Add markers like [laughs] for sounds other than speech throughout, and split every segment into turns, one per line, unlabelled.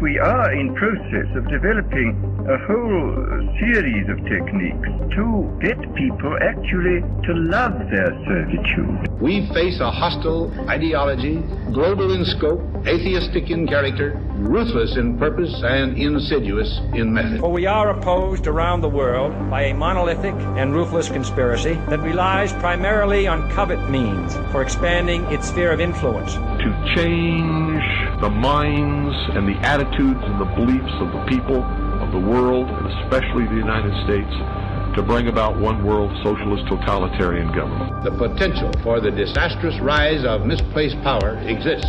We are in process of developing a whole series of techniques to get people actually to love their servitude.
We face a hostile ideology, global in scope, atheistic in character, ruthless in purpose, and insidious in method.
For we are opposed around the world by a monolithic and ruthless conspiracy that relies primarily on covert means for expanding its sphere of influence.
To change the minds and the attitudes and the beliefs of the people of the world, and especially the United States, to bring about one world socialist totalitarian government.
The potential for the disastrous rise of misplaced power exists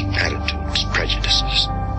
attitudes, prejudices,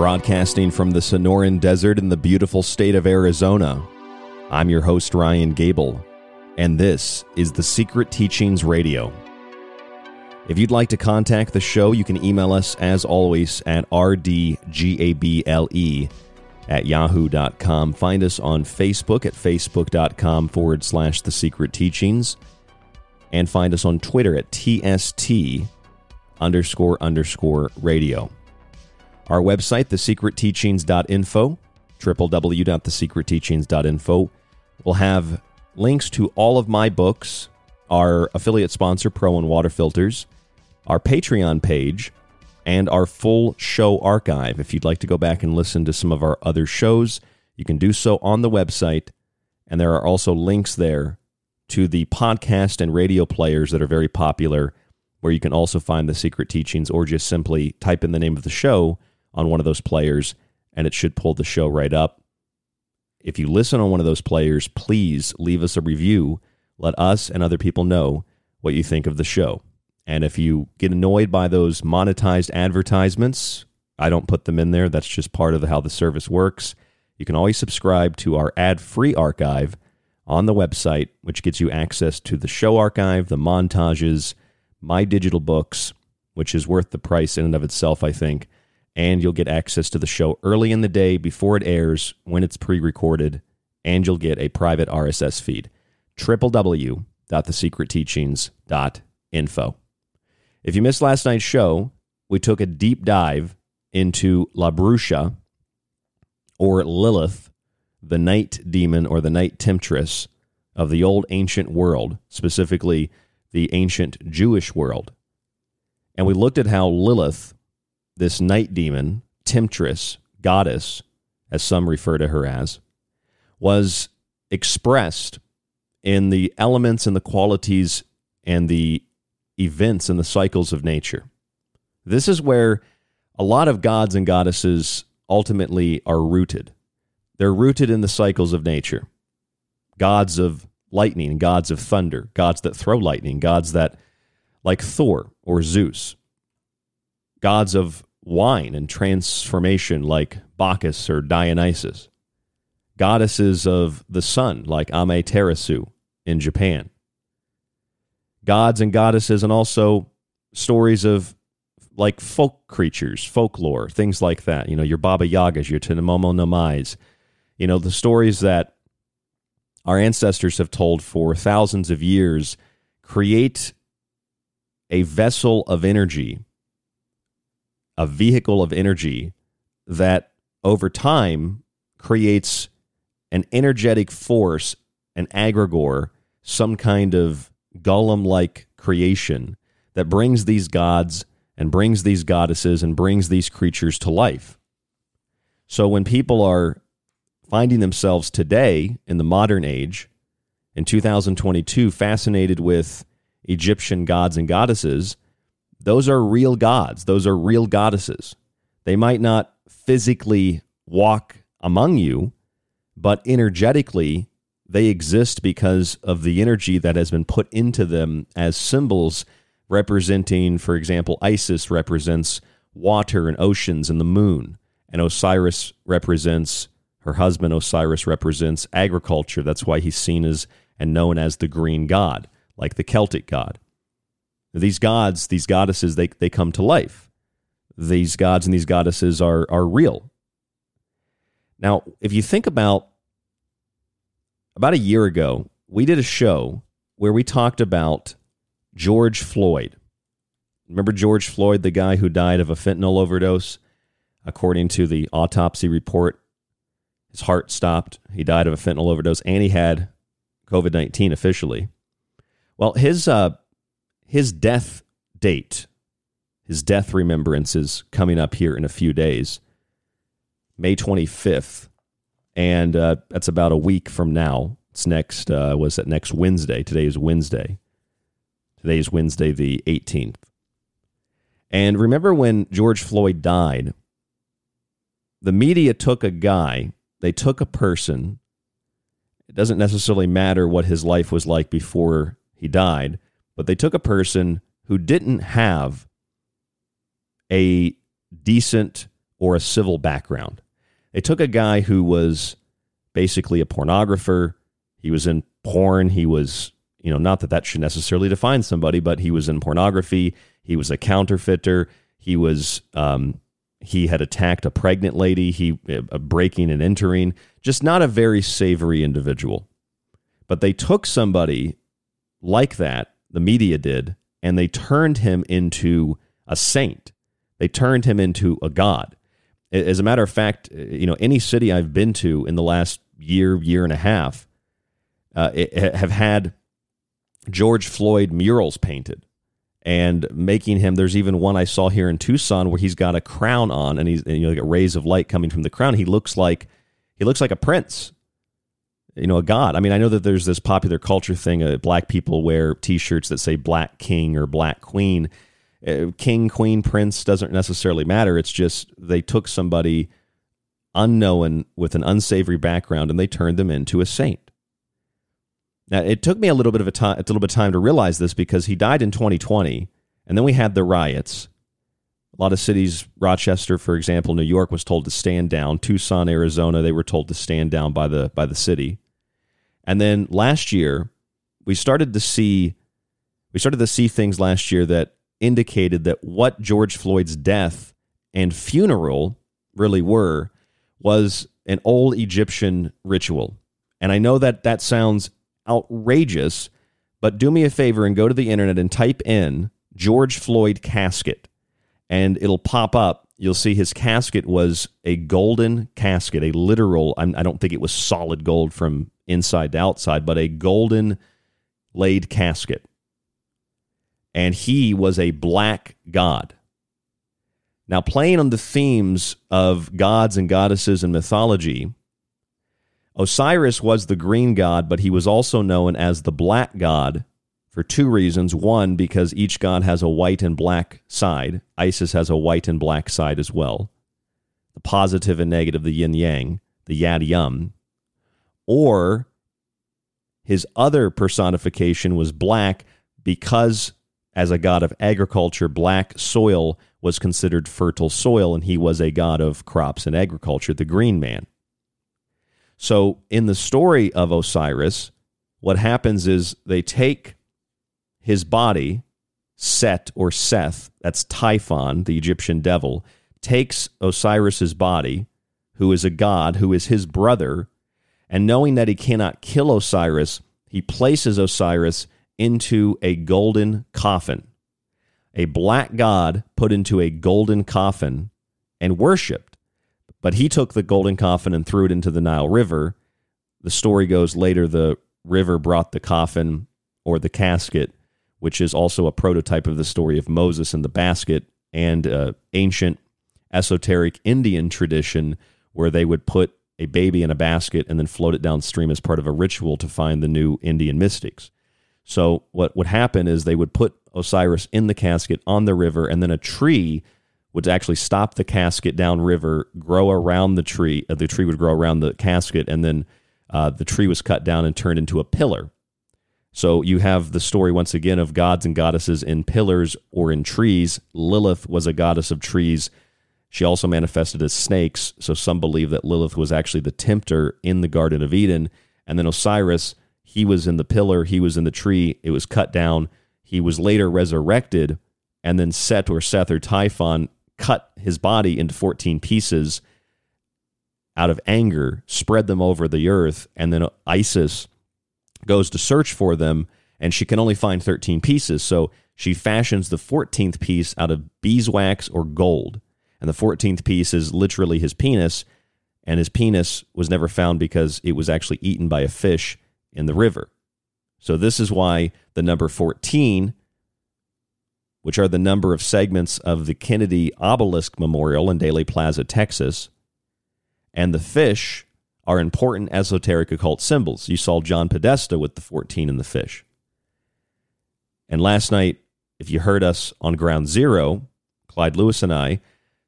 Broadcasting from the Sonoran Desert in the beautiful state of Arizona, I'm your host, Ryan Gable, and this is The Secret Teachings Radio. If you'd like to contact the show, you can email us as always at rdgable at yahoo.com. Find us on Facebook at facebook.com forward slash The Secret Teachings, and find us on Twitter at TST underscore underscore radio. Our website, thesecretteachings.info, www.thesecretteachings.info, will have links to all of my books, our affiliate sponsor, Pro One Water Filters, our Patreon page, and our full show archive. If you'd like to go back and listen to some of our other shows, you can do so on the website. And there are also links there to the podcast and radio players that are very popular, where you can also find the secret teachings, or just simply type in the name of the show on one of those players, and it should pull the show right up. If you listen on one of those players, please leave us a review. Let us and other people know what you think of the show. And if you get annoyed by those monetized advertisements, I don't put them in there. That's just part of how the service works. You can always subscribe to our ad free archive on the website, which gets you access to the show archive, the montages, my digital books, which is worth the price in and of itself, I think. And you'll get access to the show early in the day before it airs when it's pre recorded, and you'll get a private RSS feed. www.thesecretteachings.info. If you missed last night's show, we took a deep dive into La Bruja or Lilith, the night demon or the night temptress of the old ancient world, specifically the ancient Jewish world. And we looked at how Lilith, this night demon, temptress, goddess, as some refer to her as, was expressed in the elements and the qualities and the events and the cycles of nature. This is where a lot of gods and goddesses ultimately are rooted. They're rooted in the cycles of nature. Gods of lightning, gods of thunder, gods that throw lightning, gods that, like Thor or Zeus, gods of wine and transformation, like Bacchus or Dionysus, goddesses of the sun, like Amaterasu in Japan, gods and goddesses, and also stories of like folk creatures, folklore, things like that. You know, your Baba Yagas, your Tunamomo no Mais. You know, the stories that our ancestors have told for thousands of years create a vessel of energy, a vehicle of energy that over time creates an energetic force, an egregore, some kind of golem like creation that brings these gods and brings these goddesses and brings these creatures to life. So when people are finding themselves today in the modern age, in 2022, fascinated with Egyptian gods and goddesses, those are real gods. Those are real goddesses. They might not physically walk among you, but energetically, they exist because of the energy that has been put into them as symbols representing, for example, Isis represents water and oceans and the moon, and Osiris represents her husband Osiris represents agriculture. That's why he's seen as and known as the green god, like the Celtic god. These gods, these goddesses, they, they come to life. These gods and these goddesses are, are real. Now, if you think about about a year ago, we did a show where we talked about George Floyd. Remember George Floyd, the guy who died of a fentanyl overdose? According to the autopsy report, his heart stopped. He died of a fentanyl overdose, and he had COVID nineteen officially. Well, his uh, his death date, his death remembrance is coming up here in a few days, May twenty fifth, and uh, that's about a week from now. It's next. Uh, was it next Wednesday? Today is Wednesday. Today is Wednesday the eighteenth. And remember when George Floyd died? The media took a guy they took a person. It doesn't necessarily matter what his life was like before he died, but they took a person who didn't have a decent or a civil background. They took a guy who was basically a pornographer. He was in porn. He was, you know, not that that should necessarily define somebody, but he was in pornography. He was a counterfeiter. He was um, he had attacked a pregnant lady, he uh, breaking and entering, just not a very savory individual. But they took somebody like that, the media did, and they turned him into a saint. They turned him into a god. As a matter of fact, uh, you know, any city I've been to in the last year, year and a half, uh, have had George Floyd murals painted and making him. There's even one I saw here in Tucson where he's got a crown on, and he's you know like rays of light coming from the crown. He looks like he looks like a prince, you know, a god. I mean, I know that there's this popular culture thing. Uh, black people wear T-shirts that say "Black King" or "Black Queen." Uh, king, queen, prince doesn't necessarily matter. It's just they took somebody unknown with an unsavory background and they turned them into a saint. Now, it took me a little bit of a time, a little bit of time to realize this because he died in 2020, and then we had the riots. A lot of cities, Rochester, for example, New York was told to stand down. Tucson, Arizona, they were told to stand down by the by the city. And then last year, we started to see we started to see things last year that indicated that what George Floyd's death and funeral really were was an old Egyptian ritual. And I know that that sounds outrageous, but do me a favor and go to the internet and type in George Floyd casket, and it'll pop up. You'll see his casket was a golden casket, a literal, I don't think it was solid gold from inside to outside, but a golden laid casket. And he was a black god. Now, playing on the themes of gods and goddesses and mythology, Osiris was the green god, but he was also known as the black god for two reasons. One, because each god has a white and black side. Isis has a white and black side as well. The positive and negative, the yin yang, the yab yum. Or his other personification was black because, as a god of agriculture, black soil was considered fertile soil, and he was a god of crops and agriculture, the green man. So, in the story of Osiris, what happens is they take his body, Set or Seth, that's Typhon, the Egyptian devil, takes Osiris's body, who is a god, who is his brother, and knowing that he cannot kill Osiris, he places Osiris into a golden coffin a black god put into a golden coffin and worshiped. But he took the golden coffin and threw it into the Nile River. The story goes later the river brought the coffin or the casket, which is also a prototype of the story of Moses and the basket, and uh, ancient esoteric Indian tradition where they would put a baby in a basket and then float it downstream as part of a ritual to find the new Indian mystics. So what would happen is they would put Osiris in the casket on the river, and then a tree would actually stop the casket downriver, grow around the tree. Uh, the tree would grow around the casket, and then uh, the tree was cut down and turned into a pillar. So you have the story once again of gods and goddesses in pillars or in trees. Lilith was a goddess of trees. She also manifested as snakes. So some believe that Lilith was actually the tempter in the Garden of Eden. And then Osiris he was in the pillar, he was in the tree, it was cut down. He was later resurrected, and then Set or Seth or Typhon cut his body into 14 pieces out of anger, spread them over the earth, and then Isis goes to search for them, and she can only find 13 pieces. So she fashions the 14th piece out of beeswax or gold. And the 14th piece is literally his penis, and his penis was never found because it was actually eaten by a fish in the river. So this is why the number 14, which are the number of segments of the Kennedy Obelisk Memorial in Dealey Plaza, Texas, and the fish are important esoteric occult symbols. You saw John Podesta with the 14 and the fish. And last night, if you heard us on Ground Zero, Clyde Lewis and I,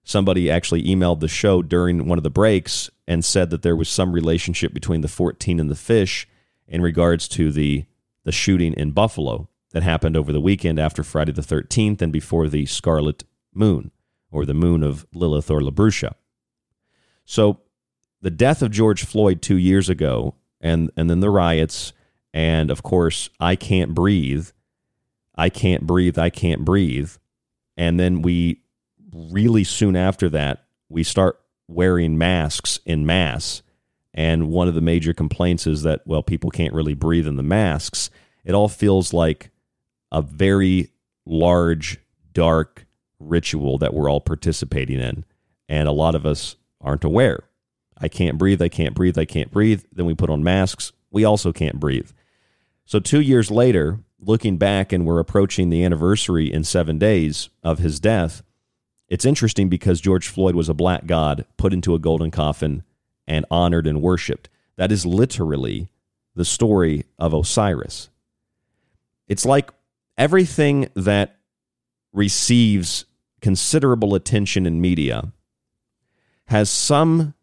somebody actually emailed the show during one of the breaks and said that there was some relationship between the 14 and the fish in regards to the the shooting in Buffalo that happened over the weekend after Friday the 13th and before the Scarlet Moon or the moon of Lilith or La Bruja. So the death of George Floyd 2 years ago and and then the riots and of course I can't breathe I can't breathe I can't breathe and then we really soon after that we start wearing masks in mass and one of the major complaints is that, well, people can't really breathe in the masks. It all feels like a very large, dark ritual that we're all participating in. And a lot of us aren't aware. I can't breathe, I can't breathe, I can't breathe. Then we put on masks. We also can't breathe. So, two years later, looking back and we're approaching the anniversary in seven days of his death, it's interesting because George Floyd was a black god put into a golden coffin and honored and worshiped. That is literally the story of Osiris. It's like everything that receives considerable attention in media has some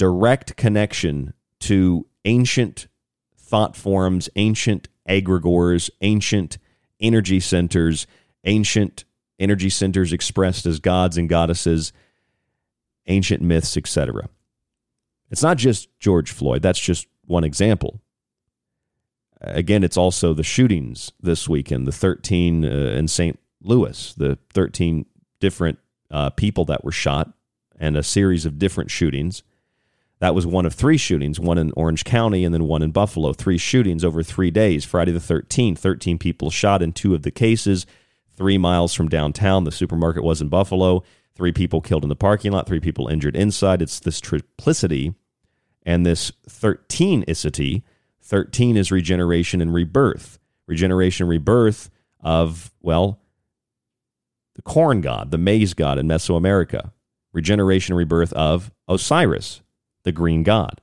direct connection to ancient thought forms, ancient egregores, ancient energy centers, ancient energy centers expressed as gods and goddesses, ancient myths, etc. It's not just George Floyd, that's just one example. Again, it's also the shootings this weekend, the 13 uh, in St. Louis, the 13 different uh, people that were shot, and a series of different shootings. That was one of three shootings, one in Orange County and then one in Buffalo. Three shootings over three days. Friday the 13th, 13 people shot in two of the cases, three miles from downtown. The supermarket was in Buffalo. Three people killed in the parking lot, three people injured inside. It's this triplicity and this 13icity. 13 is regeneration and rebirth. Regeneration rebirth of, well, the corn god, the maize god in Mesoamerica. Regeneration rebirth of Osiris, the green god,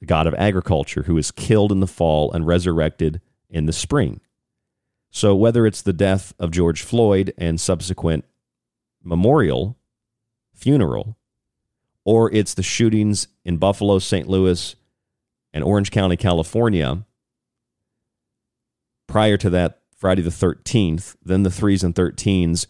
the god of agriculture, who is killed in the fall and resurrected in the spring. So, whether it's the death of George Floyd and subsequent memorial, funeral, or it's the shootings in Buffalo, St. Louis, and Orange County, California, prior to that, Friday the 13th, then the threes and 13s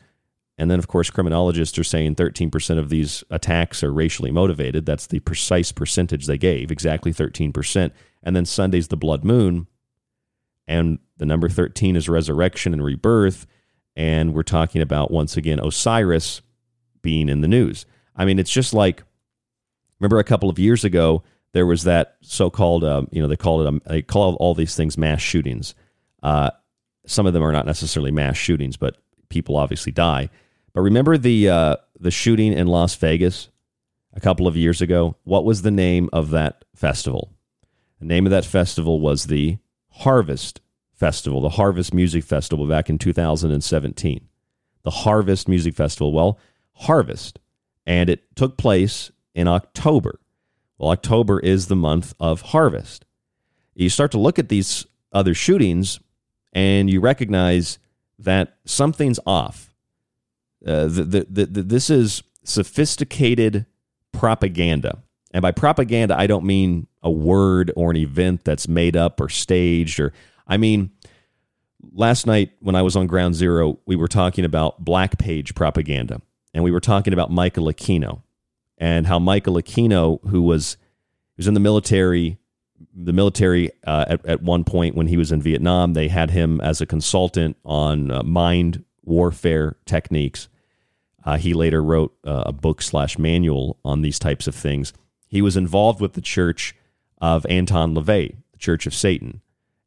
and then, of course, criminologists are saying 13% of these attacks are racially motivated. That's the precise percentage they gave, exactly 13%. And then Sunday's the blood moon. And the number 13 is resurrection and rebirth. And we're talking about, once again, Osiris being in the news. I mean, it's just like, remember a couple of years ago, there was that so called, um, you know, they call it, um, they call all these things mass shootings. Uh, some of them are not necessarily mass shootings, but people obviously die. But remember the uh, the shooting in Las Vegas a couple of years ago? What was the name of that festival? The name of that festival was the Harvest Festival, the Harvest Music Festival back in 2017. The Harvest Music Festival. Well, Harvest. And it took place in October. Well, October is the month of harvest. You start to look at these other shootings and you recognize that something's off uh, the, the, the, this is sophisticated propaganda. And by propaganda, I don't mean a word or an event that's made up or staged, or I mean, last night when I was on Ground Zero, we were talking about black page propaganda, and we were talking about Michael Aquino and how Michael Aquino, who was who was in the military, the military uh, at at one point when he was in Vietnam, they had him as a consultant on uh, mind warfare techniques, uh, he later wrote uh, a book slash manual on these types of things. He was involved with the church of Anton LaVey, the Church of Satan,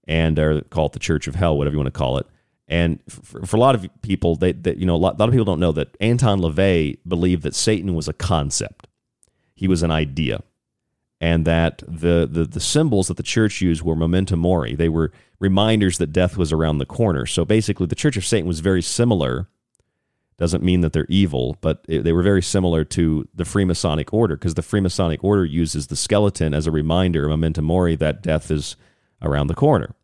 and or call it the Church of Hell, whatever you want to call it. And for, for a lot of people, they, they you know, a lot, a lot of people don't know that Anton LaVey believed that Satan was a concept. He was an idea and that the, the the symbols that the church used were memento mori. They were reminders that death was around the corner. So basically, the Church of Satan was very similar doesn't mean that they're evil, but it, they were very similar to the Freemasonic order because the Freemasonic order uses the skeleton as a reminder, memento mori, that death is around the corner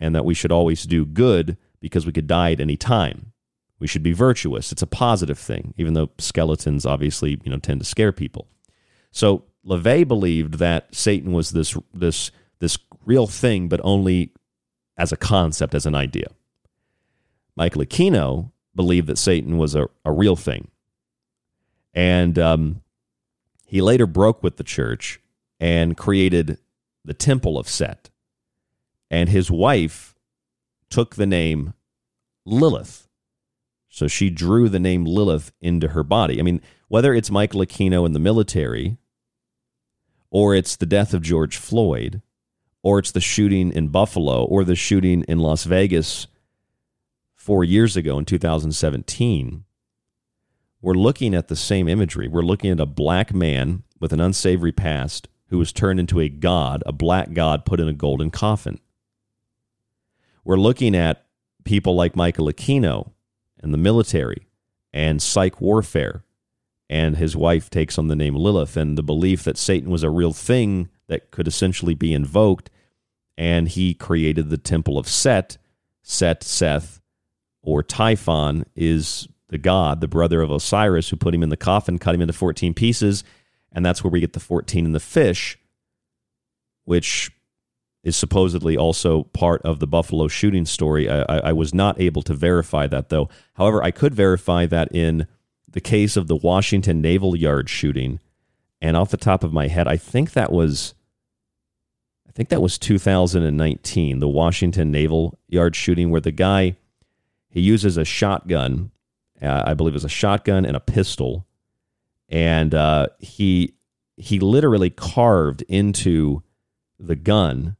and that we should always do good because we could die at any time. We should be virtuous. It's a positive thing, even though skeletons obviously you know tend to scare people. So LaVey believed that Satan was this this this real thing, but only as a concept, as an idea. Michael Aquino believed that Satan was a, a real thing. And um, he later broke with the church and created the Temple of Set. And his wife took the name Lilith. So she drew the name Lilith into her body. I mean, whether it's Michael Aquino in the military, or it's the death of George Floyd, or it's the shooting in Buffalo, or the shooting in Las Vegas four years ago in 2017, we're looking at the same imagery. We're looking at a black man with an unsavory past who was turned into a god, a black god put in a golden coffin. We're looking at people like Michael Aquino and the military and psych warfare. And his wife takes on the name Lilith and the belief that Satan was a real thing that could essentially be invoked. And he created the temple of Set. Set, Seth, or Typhon is the god, the brother of Osiris, who put him in the coffin, cut him into 14 pieces. And that's where we get the 14 in the fish, which is supposedly also part of the Buffalo shooting story. I, I, I, was not able to verify that, though. However, I could verify that in the case of the Washington Naval Yard shooting. And off the top of my head, I think that was. I think that was 2019, the Washington Naval Yard shooting, where the guy he uses a shotgun, uh, I believe it was a shotgun and a pistol, and uh, he he literally carved into the gun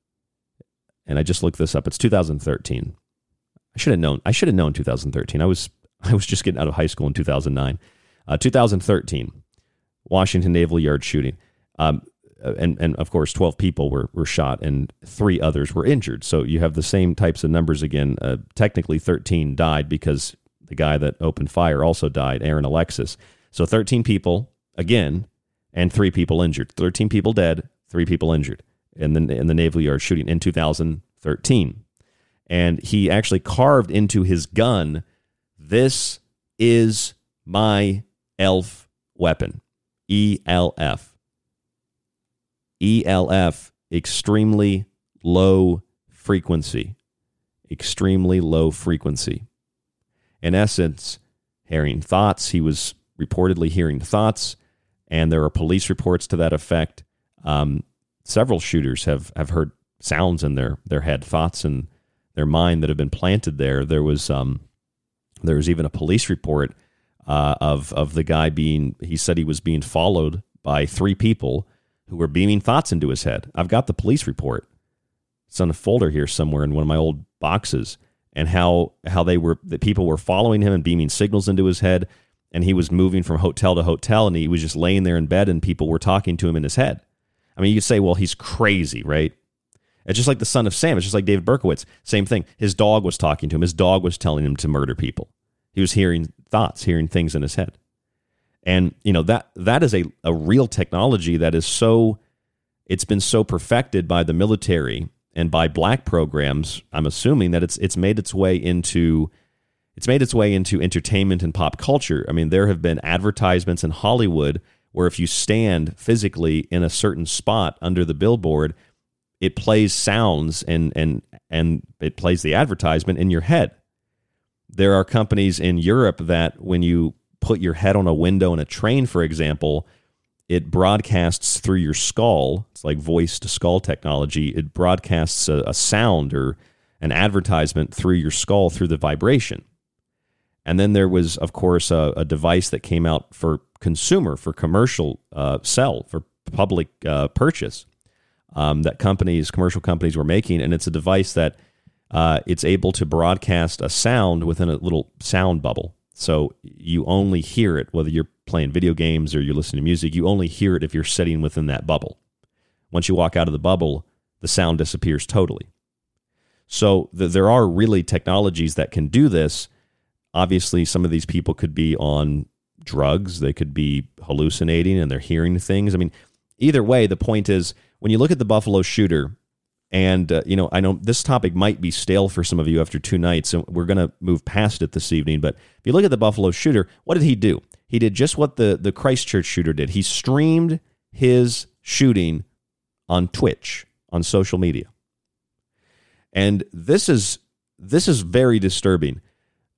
and I just looked this up. It's 2013. I should have known. I should have known 2013. I was [laughs] I was just getting out of high school in 2009. Uh, 2013, Washington Naval Yard shooting. Um, and and of course, 12 people were were shot and three others were injured. So you have the same types of numbers again. Uh, technically, 13 died because the guy that opened fire also died, Aaron Alexis. So 13 people again, and three people injured. 13 people dead, three people injured in the in the Naval Yard shooting in 2013, and he actually carved into his gun, "This is my elf weapon, ELF." ELF, extremely low frequency, extremely low frequency. In essence, hearing thoughts. He was reportedly hearing thoughts, and there are police reports to that effect. Um, several shooters have have heard sounds in their their head, thoughts in their mind that have been planted there. There was um, there was even a police report uh, of of the guy being. He said he was being followed by three people who were beaming thoughts into his head. I've got the police report. It's on a folder here somewhere in one of my old boxes, and how how they were that people were following him and beaming signals into his head, and he was moving from hotel to hotel, and he was just laying there in bed, and people were talking to him in his head. I mean, you say, well, he's crazy, right? It's just like the son of Sam. It's just like David Berkowitz. Same thing. His dog was talking to him. His dog was telling him to murder people. He was hearing thoughts, hearing things in his head. And, you know, that that is a, a real technology that is so it's been so perfected by the military and by black programs, I'm assuming that it's it's made its way into it's made its way into entertainment and pop culture. I mean, there have been advertisements in Hollywood where if you stand physically in a certain spot under the billboard, it plays sounds and and and it plays the advertisement in your head. There are companies in Europe that when you put your head on a window in a train, for example, it broadcasts through your skull. It's like voice to skull technology. It broadcasts a, a sound or an advertisement through your skull through the vibration. And then there was, of course, a, a device that came out for consumer, for commercial uh, sell, for public uh, purchase um, that companies, commercial companies, were making, and it's a device that uh, it's able to broadcast a sound within a little sound bubble. So you only hear it whether you're playing video games or you're listening to music. You only hear it if you're sitting within that bubble. Once you walk out of the bubble, the sound disappears totally. So th- there are really technologies that can do this obviously some of these people could be on drugs they could be hallucinating and they're hearing things i mean either way the point is when you look at the buffalo shooter and uh, you know i know this topic might be stale for some of you after two nights and we're going to move past it this evening but if you look at the buffalo shooter what did he do? He did just what the the christchurch shooter did. He streamed his shooting on twitch on social media. And this is this is very disturbing.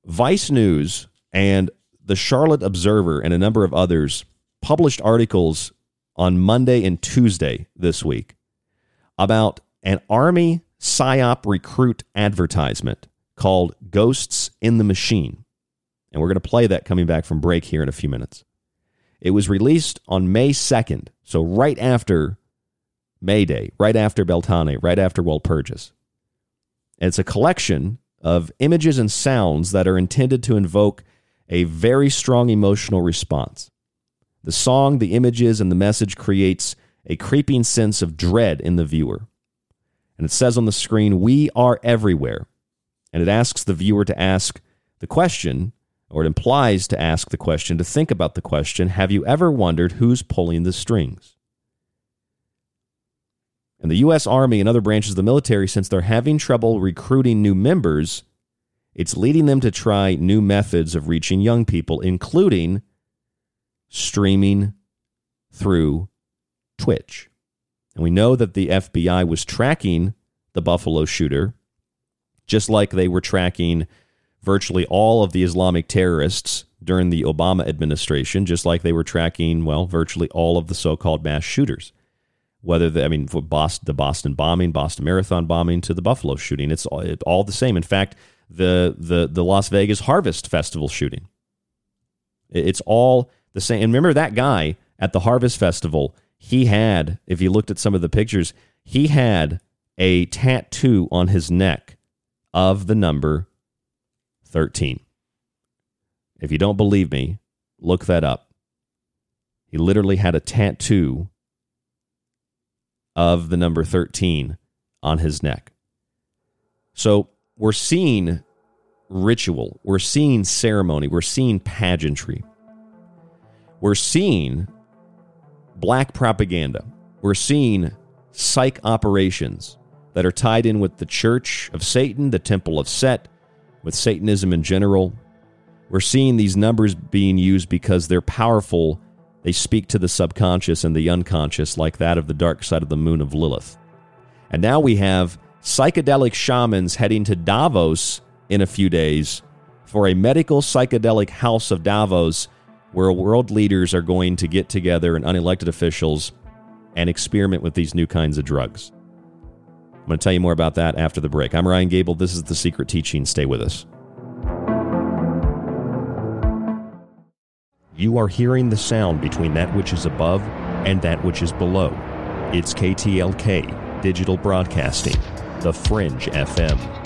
Vice News and the Charlotte Observer and a number of others published articles on Monday and Tuesday this week about an Army PSYOP recruit advertisement called Ghosts in the Machine. And we're going to play that coming back from break here in a few minutes. It was released on May 2nd, so right after May Day, right after Beltane, right after Walpurgis. And it's a collection of images and sounds that are intended to invoke a very strong emotional response. The song, the images, and the message creates a creeping sense of dread in the viewer. And it says on the screen, We are everywhere, And it asks the viewer to ask the question, or it implies to ask the question, to think about the question Have you ever wondered who's pulling the strings? And the U.S. Army and other branches of the military, since they're having trouble recruiting new members, it's leading them to try new methods of reaching young people, including streaming through Twitch. And we know that the FBI was tracking the Buffalo shooter, just like they were tracking virtually all of the Islamic terrorists during the Obama administration, just like they were tracking, well, virtually all of the so called mass shooters. Whether the, I mean, Boston, the Boston bombing, Boston Marathon bombing to the Buffalo shooting, it's all, it, all the same. In fact, the, the, the Las Vegas Harvest Festival shooting, it's all the same. And remember that guy at the Harvest Festival, he had, if you looked at some of the pictures, he had a tattoo on his neck of the number 13. If you don't believe me, look that up. He literally had a tattoo of the number 13 on his neck. So we're seeing ritual, we're seeing ceremony, we're seeing pageantry, we're seeing black propaganda, we're seeing psych operations that are tied in with the Church of Satan, the Temple of Set, with Satanism in general. We're seeing these numbers being used because they're powerful. They speak to the subconscious and the unconscious, like that of the dark side of the moon of Lilith. And now we have psychedelic shamans heading to Davos in a few days for a medical psychedelic house of Davos where world leaders are going to get together and unelected officials and experiment with these new kinds of drugs. I'm going to tell you more about that after the break. I'm Ryan Gable. This is The Secret Teaching. Stay with us. You are hearing the sound between that which is above and that which is below. It's KTLK, Digital Broadcasting, The Fringe FM.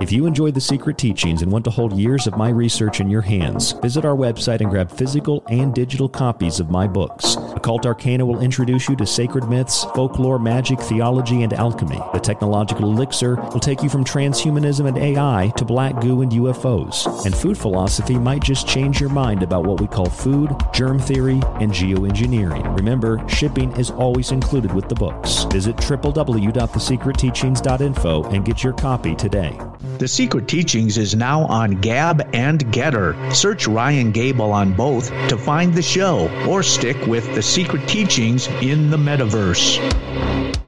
If you enjoyed the secret teachings and want to hold years of my research in your hands, visit our website and grab physical and digital copies of my books. Occult Arcana will introduce you to sacred myths, folklore, magic, theology, and alchemy. The Technological Elixir will take you from transhumanism and AI to black goo and UFOs. And Food Philosophy might just change your mind about what we call food, germ theory, and geoengineering. Remember, shipping is always included with the books. Visit www.thesecretteachings.info and get your copy today.
The Secret Teachings is now on Gab and Gettr. Search Ryan Gable on both to find the show or stick with The Secret Teachings in the metaverse.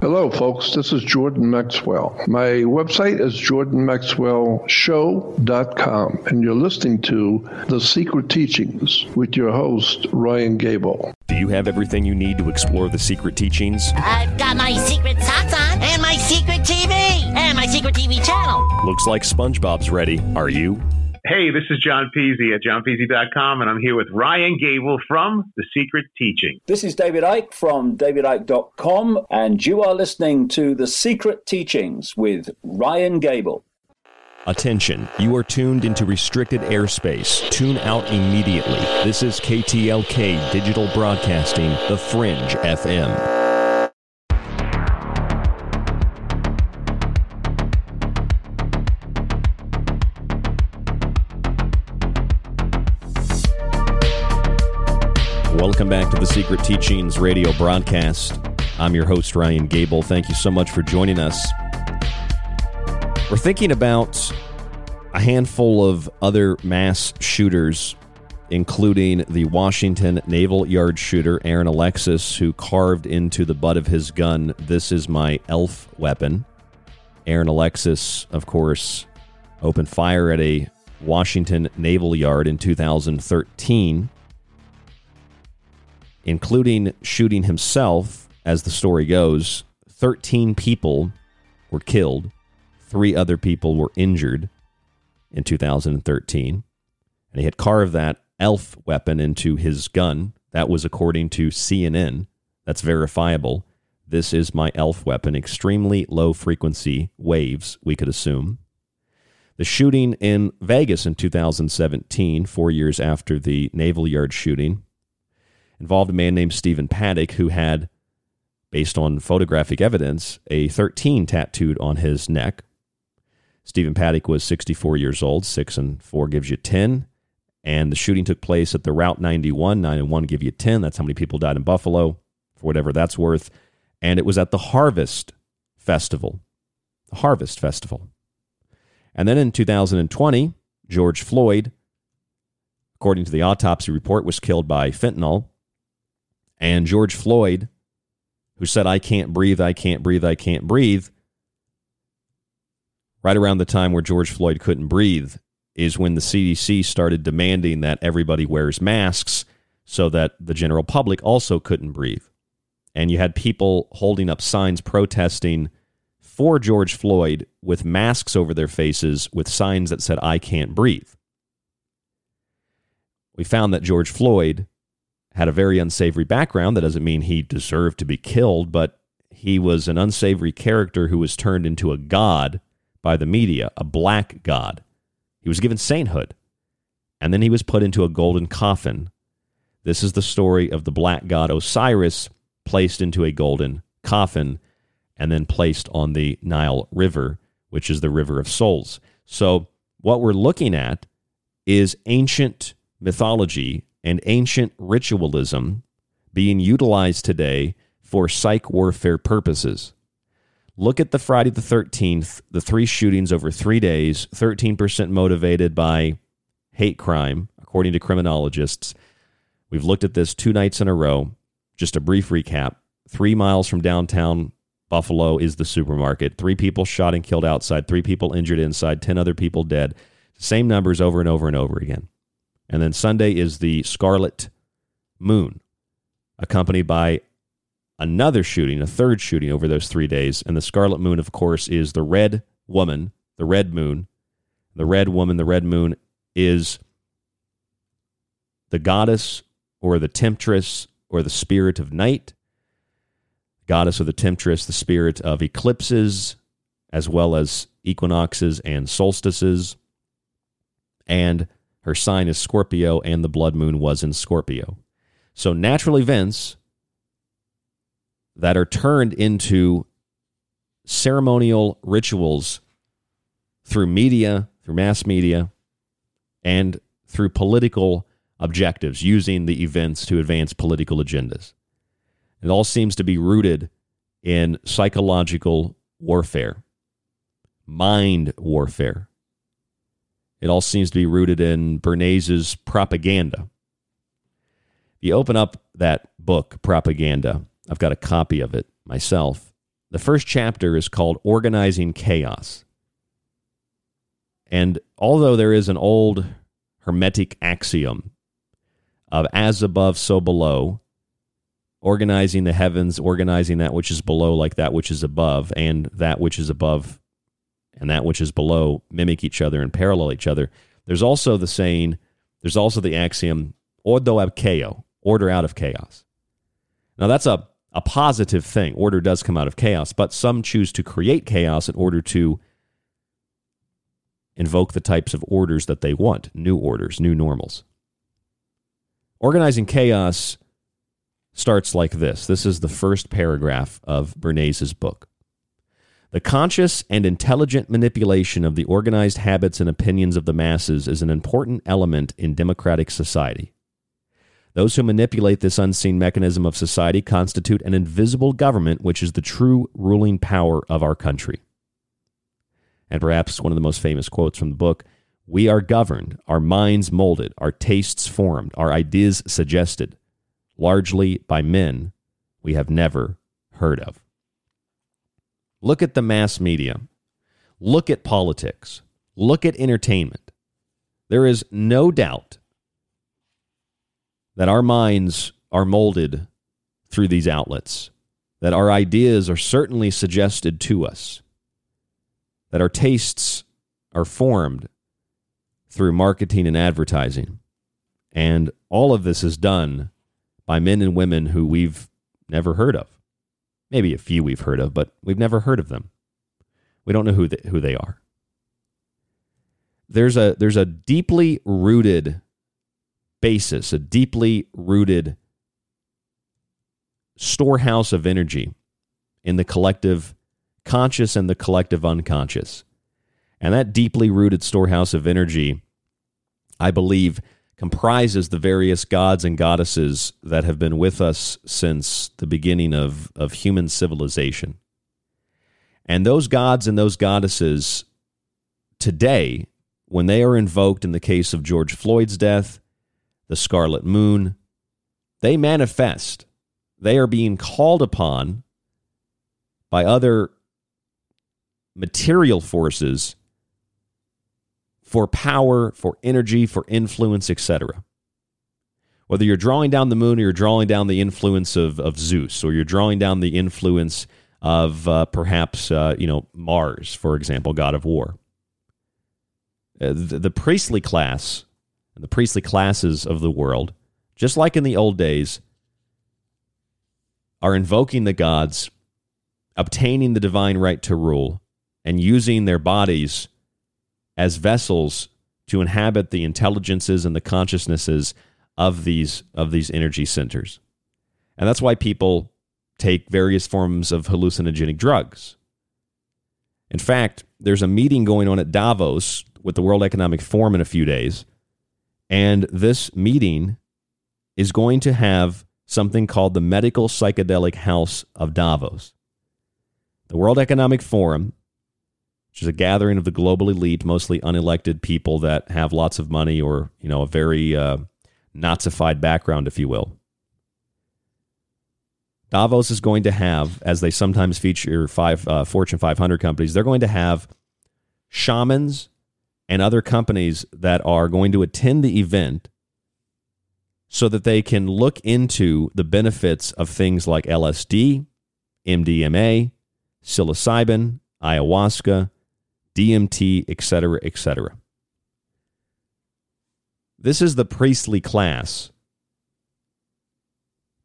Hello, folks. This is Jordan Maxwell. My website is jordanmaxwellshow.com, and you're listening to The Secret Teachings with your host, Ryan Gable.
Do you have everything you need to explore the secret teachings?
I've got my secret socks on, and my secret TV, and my secret TV channel.
Looks like SpongeBob's ready. Are you?
Hey, this is John Peasy at johnpeasy.com, and I'm here with Ryan Gable from The Secret Teaching.
This is David Icke from davidicke.com, and you are listening to The Secret Teachings with Ryan Gable.
Attention, you are tuned into restricted airspace. Tune out immediately. This is KTLK Digital Broadcasting, The Fringe FM. Welcome back to the Secret Teachings radio broadcast. I'm your host, Ryan Gable. Thank you so much for joining us. We're thinking about a handful of other mass shooters, including the Washington Naval Yard shooter, Aaron Alexis, who carved into the butt of his gun, This is my elf weapon. Aaron Alexis, of course, opened fire at a Washington Naval Yard in 2013, including shooting himself, as the story goes. 13 people were killed Three other people were injured in 2013. And he had carved that elf weapon into his gun. That was according to CNN. That's verifiable. This is my elf weapon. Extremely low frequency waves, we could assume. The shooting in Vegas in 2017, four years after the Naval Yard shooting, involved a man named Stephen Paddock who had, based on photographic evidence, a 13 tattooed on his neck, Stephen Paddock was 64 years old. Six and four gives you 10. And the shooting took place at the Route 91. Nine and one give you 10. That's how many people died in Buffalo, for whatever that's worth. And it was at the Harvest Festival. The Harvest Festival. And then in 2020, George Floyd, according to the autopsy report, was killed by fentanyl. And George Floyd, who said, I can't breathe, I can't breathe, I can't breathe, right around the time where George Floyd couldn't breathe is when the CDC started demanding that everybody wears masks so that the general public also couldn't breathe. And you had people holding up signs protesting for George Floyd with masks over their faces with signs that said, I can't breathe. We found that George Floyd had a very unsavory background. That doesn't mean he deserved to be killed, but he was an unsavory character who was turned into a god by the media, a black god. He was given sainthood, and then he was put into a golden coffin. This is the story of the black god Osiris placed into a golden coffin and then placed on the Nile River, which is the river of souls. So, what we're looking at is ancient mythology and ancient ritualism being utilized today for psych warfare purposes. Look at the Friday the 13th, the three shootings over three days, 13% motivated by hate crime, according to criminologists. We've looked at this two nights in a row. Just a brief recap. Three miles from downtown Buffalo is the supermarket. Three people shot and killed outside, three people injured inside, 10 other people dead. Same numbers over and over and over again. And then Sunday is the Scarlet Moon, accompanied by another shooting, a third shooting over those three days. And the Scarlet Moon, of course, is the red woman, the red moon. The red woman, the red moon is the goddess or the temptress or the spirit of night, goddess or the temptress, the spirit of eclipses, as well as equinoxes and solstices. And her sign is Scorpio, and the blood moon was in Scorpio. So natural events that are turned into ceremonial rituals through media, through mass media, and through political objectives, using the events to advance political agendas. It all seems to be rooted in psychological warfare, mind warfare. It all seems to be rooted in Bernays' propaganda. If you open up that book, Propaganda, I've got a copy of it myself. The first chapter is called Organizing Chaos. And although there is an old Hermetic axiom of as above, so below, organizing the heavens, organizing that which is below like that which is above, and that which is above and that which is below mimic each other and parallel each other. There's also the saying, there's also the axiom, ordo ab order out of chaos. Now that's a a positive thing. Order does come out of chaos, but some choose to create chaos in order to invoke the types of orders that they want new orders, new normals. Organizing chaos starts like this. This is the first paragraph of Bernays' book. The conscious and intelligent manipulation of the organized habits and opinions of the masses is an important element in democratic society. Those who manipulate this unseen mechanism of society constitute an invisible government, which is the true ruling power of our country. And perhaps one of the most famous quotes from the book We are governed, our minds molded, our tastes formed, our ideas suggested, largely by men we have never heard of. Look at the mass media. Look at politics. Look at entertainment. There is no doubt that our minds are molded through these outlets, that our ideas are certainly suggested to us, that our tastes are formed through marketing and advertising. And all of this is done by men and women who we've never heard of. Maybe a few we've heard of, but we've never heard of them. We don't know who they, who they are. There's a there's a deeply rooted basis, a deeply rooted storehouse of energy in the collective conscious and the collective unconscious. And that deeply rooted storehouse of energy, I believe, comprises the various gods and goddesses that have been with us since the beginning of, of human civilization. And those gods and those goddesses today, when they are invoked in the case of George Floyd's death, the Scarlet Moon, they manifest. They are being called upon by other material forces for power, for energy, for influence, etc. Whether you're drawing down the moon or you're drawing down the influence of, of Zeus or you're drawing down the influence of uh, perhaps uh, you know Mars, for example, god of war. Uh, the, the priestly class and the priestly classes of the world, just like in the old days, are invoking the gods, obtaining the divine right to rule, and using their bodies as vessels to inhabit the intelligences and the consciousnesses of these of these energy centers. And that's why people take various forms of hallucinogenic drugs. In fact, there's a meeting going on at Davos with the World Economic Forum in a few days, and this meeting is going to have something called the Medical Psychedelic House of Davos. The World Economic Forum which is a gathering of the global elite, mostly unelected people that have lots of money or, you know, a very uh, Nazified background, if you will. Davos is going to have, as they sometimes feature five uh, Fortune 500 companies, they're going to have shamans and other companies that are going to attend the event so that they can look into the benefits of things like LSD, MDMA, psilocybin, ayahuasca, DMT, etc., etc. This is the priestly class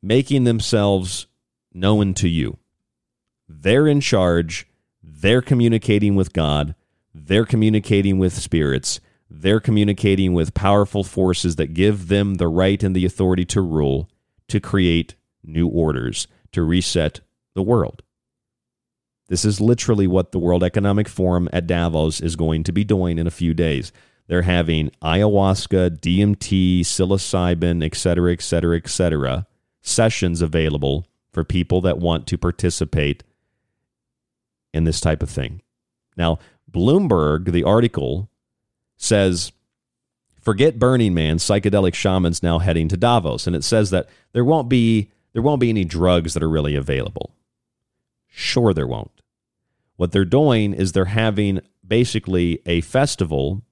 making themselves known to you. They're in charge. They're communicating with God. They're communicating with spirits. They're communicating with powerful forces that give them the right and the authority to rule, to create new orders, to reset the world. This is literally what the World Economic Forum at Davos is going to be doing in a few days. They're having ayahuasca, DMT, psilocybin, et cetera, et cetera, et cetera, sessions available for people that want to participate in this type of thing. Now, Bloomberg, the article says, forget Burning Man, psychedelic shamans now heading to Davos. And it says that there won't be there won't be any drugs that are really available. Sure, there won't. What they're doing is they're having basically a festival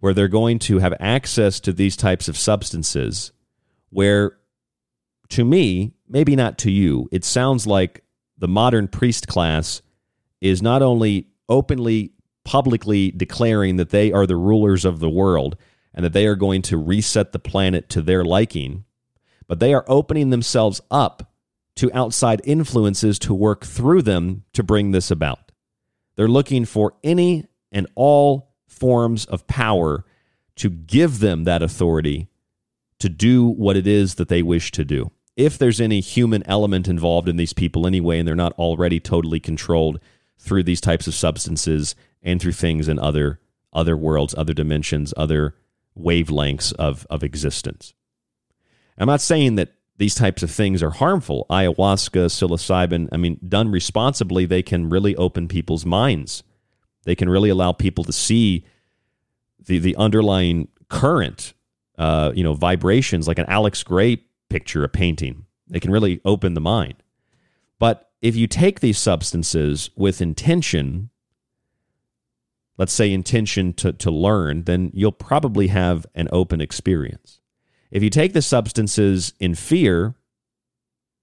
where they're going to have access to these types of substances where to me maybe not to you it sounds like the modern priest class is not only openly publicly declaring that they are the rulers of the world and that they are going to reset the planet to their liking but they are opening themselves up to outside influences to work through them to bring this about. They're looking for any and all forms of power to give them that authority to do what it is that they wish to do. If there's any human element involved in these people anyway, and they're not already totally controlled through these types of substances and through things in other other worlds, other dimensions, other wavelengths of, of existence. I'm not saying that these types of things are harmful. Ayahuasca, psilocybin, I mean, done responsibly, they can really open people's minds. They can really allow people to see the, the underlying current, uh, you know, vibrations like an Alex Grey picture, a painting. They can really open the mind. But if you take these substances with intention, let's say intention to, to learn, then you'll probably have an open experience. If you take the substances in fear,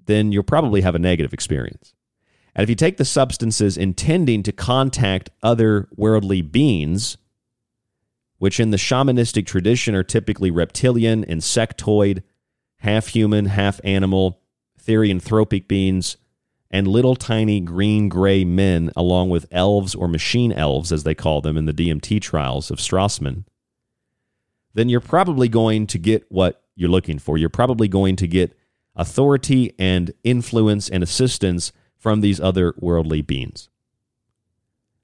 then you'll probably have a negative experience. And if you take the substances intending to contact other worldly beings, which in the shamanistic tradition are typically reptilian, insectoid, half human, half animal, therianthropic beings, and little tiny green gray men, along with elves or machine elves, as they call them in the DMT trials of Strassman, then you're probably going to get what you're looking for. You're probably going to get authority and influence and assistance from these other worldly beings.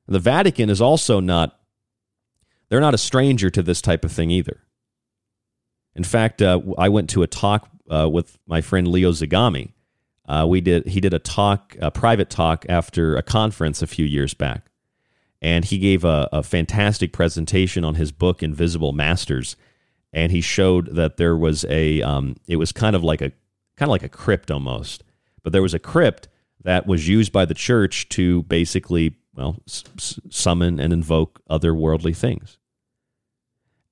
The Vatican is also not, they're not a stranger to this type of thing either. In fact, uh, I went to a talk uh, with my friend Leo Zagami. Uh, we did, he did a talk, a private talk after a conference a few years back and he gave a, a fantastic presentation on his book Invisible Masters, and he showed that there was a um, it was kind of like a kind of like a crypt almost, but there was a crypt that was used by the church to basically well s- summon and invoke otherworldly things.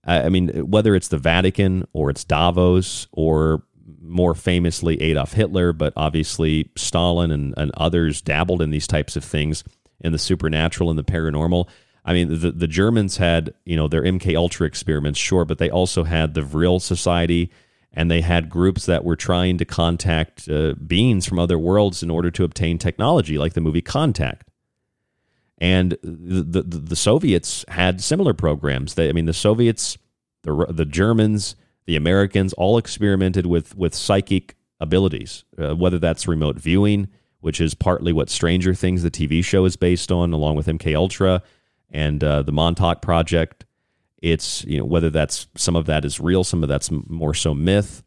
I mean, whether it's the Vatican or it's Davos or more famously Adolf Hitler, but obviously Stalin and, and others dabbled in these types of things in the supernatural and the paranormal. I mean, the the Germans had you know their MK Ultra experiments, sure, but they also had the Vril Society, and they had groups that were trying to contact uh, beings from other worlds in order to obtain technology, like the movie Contact. And the the, the Soviets had similar programs. They, I mean, the Soviets, the the Germans, the Americans all experimented with with psychic abilities, uh, whether that's remote viewing which is partly what Stranger Things, the TV show, is based on, along with MK Ultra and uh, the Montauk Project. It's you know whether that's some of that is real, some of that's more so myth.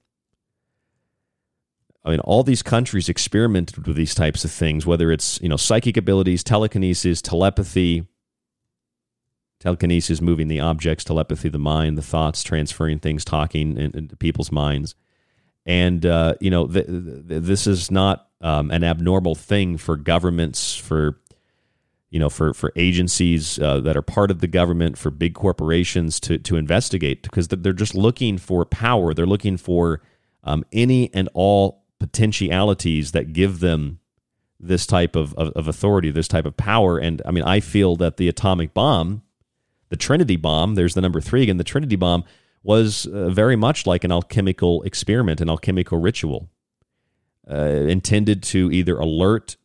I mean, all these countries experimented with these types of things, whether it's you know psychic abilities, telekinesis, telepathy, telekinesis, moving the objects, telepathy, the mind, the thoughts, transferring things, talking into people's minds, and uh, you know th- th- this is not um, an abnormal thing for governments, for you know, for for agencies uh, that are part of the government, for big corporations to to investigate because they're just looking for power. They're looking for um, any and all potentialities that give them this type of, of, of authority, this type of power. And I mean, I feel that the atomic bomb, the Trinity bomb, there's the number three again. The Trinity bomb was uh, very much like an alchemical experiment, an alchemical ritual uh, intended to either alert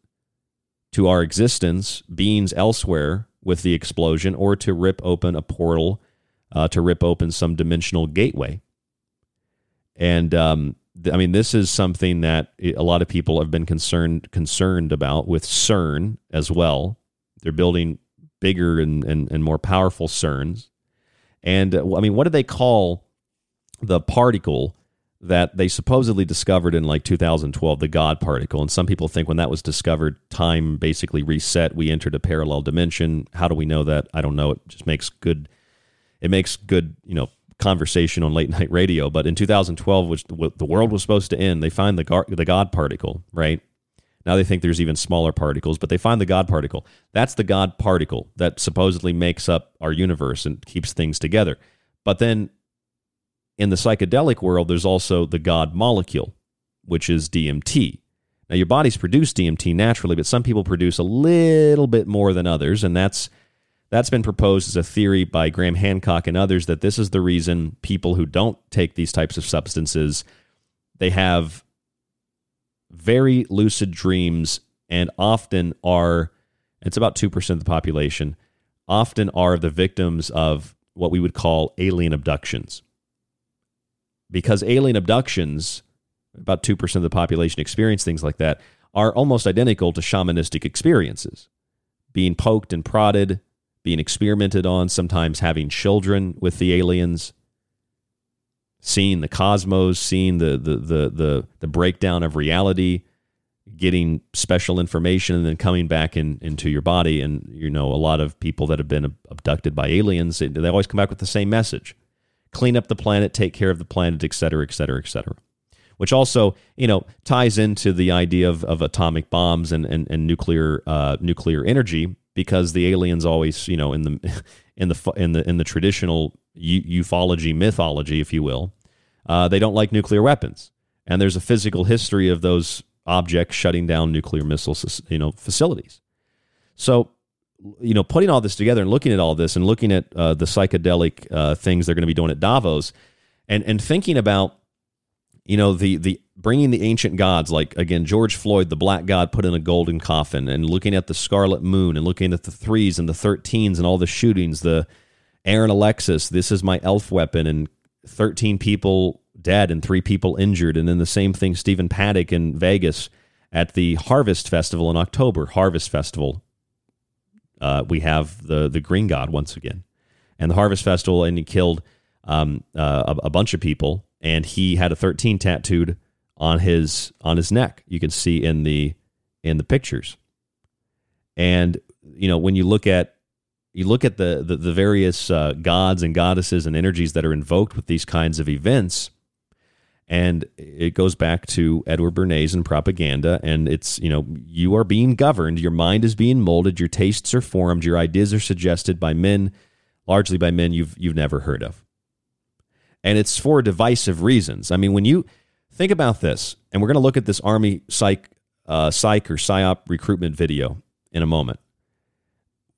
to our existence beings elsewhere with the explosion or to rip open a portal, uh, to rip open some dimensional gateway. And um, I mean, this is something that a lot of people have been concerned concerned about with CERN as well. They're building bigger and, and, and more powerful CERNs. And uh, I mean, what do they call the particle that they supposedly discovered in like 2012, the God particle. And some people think when that was discovered, time basically reset. We entered a parallel dimension. How do we know that? I don't know. It just makes good. It makes good, you know, conversation on late night radio. But in 2012, which the world was supposed to end, they find the God, the God particle. Right now, they think there's even smaller particles, but they find the God particle. That's the God particle that supposedly makes up our universe and keeps things together. But then in the psychedelic world, there's also the God molecule, which is DMT. Now, your bodies produce DMT naturally, but some people produce a little bit more than others, and that's that's been proposed as a theory by Graham Hancock and others that this is the reason people who don't take these types of substances they have very lucid dreams and often are it's about 2% of the population often are the victims of what we would call alien abductions. Because alien abductions, about 2% of the population experience things like that, are almost identical to shamanistic experiences. Being poked and prodded, being experimented on, sometimes having children with the aliens, seeing the cosmos, seeing the the the the, the breakdown of reality, getting special information, and then coming back in, into your body. And you know, a lot of people that have been abducted by aliens, they always come back with the same message: clean up the planet, take care of the planet, et cetera, et cetera, et cetera. Which also, you know, ties into the idea of, of atomic bombs and, and, and nuclear uh, nuclear energy, because the aliens always, you know, in the in the in the in the traditional ufology mythology, if you will, uh, they don't like nuclear weapons, and there's a physical history of those objects shutting down nuclear missile, you know, facilities. So, you know, putting all this together and looking at all this and looking at uh, the psychedelic uh, things they're going to be doing at Davos, and and thinking about, you know, the the bringing the ancient gods, like again, George Floyd, the black god put in a golden coffin, and looking at the scarlet moon, and looking at the threes and the 13s and all the shootings, the Aaron Alexis, this is my elf weapon, and 13 people dead and three people injured. And then the same thing, Stephen Paddock in Vegas at the Harvest Festival in October. Harvest Festival, uh, we have the, the Green God once again. And the Harvest Festival, and he killed um, uh, a, a bunch of people, and he had a 13 tattooed on his on his neck. You can see in the in the pictures. And you know when you look at you look at the the, the various uh, gods and goddesses and energies that are invoked with these kinds of events, and it goes back to Edward Bernays and propaganda. And it's you know you are being governed, your mind is being molded, your tastes are formed, your ideas are suggested by men, largely by men you've you've never heard of, and it's for divisive reasons. I mean, when you Think about this, and we're going to look at this Army psych, uh, psych or psyop recruitment video in a moment.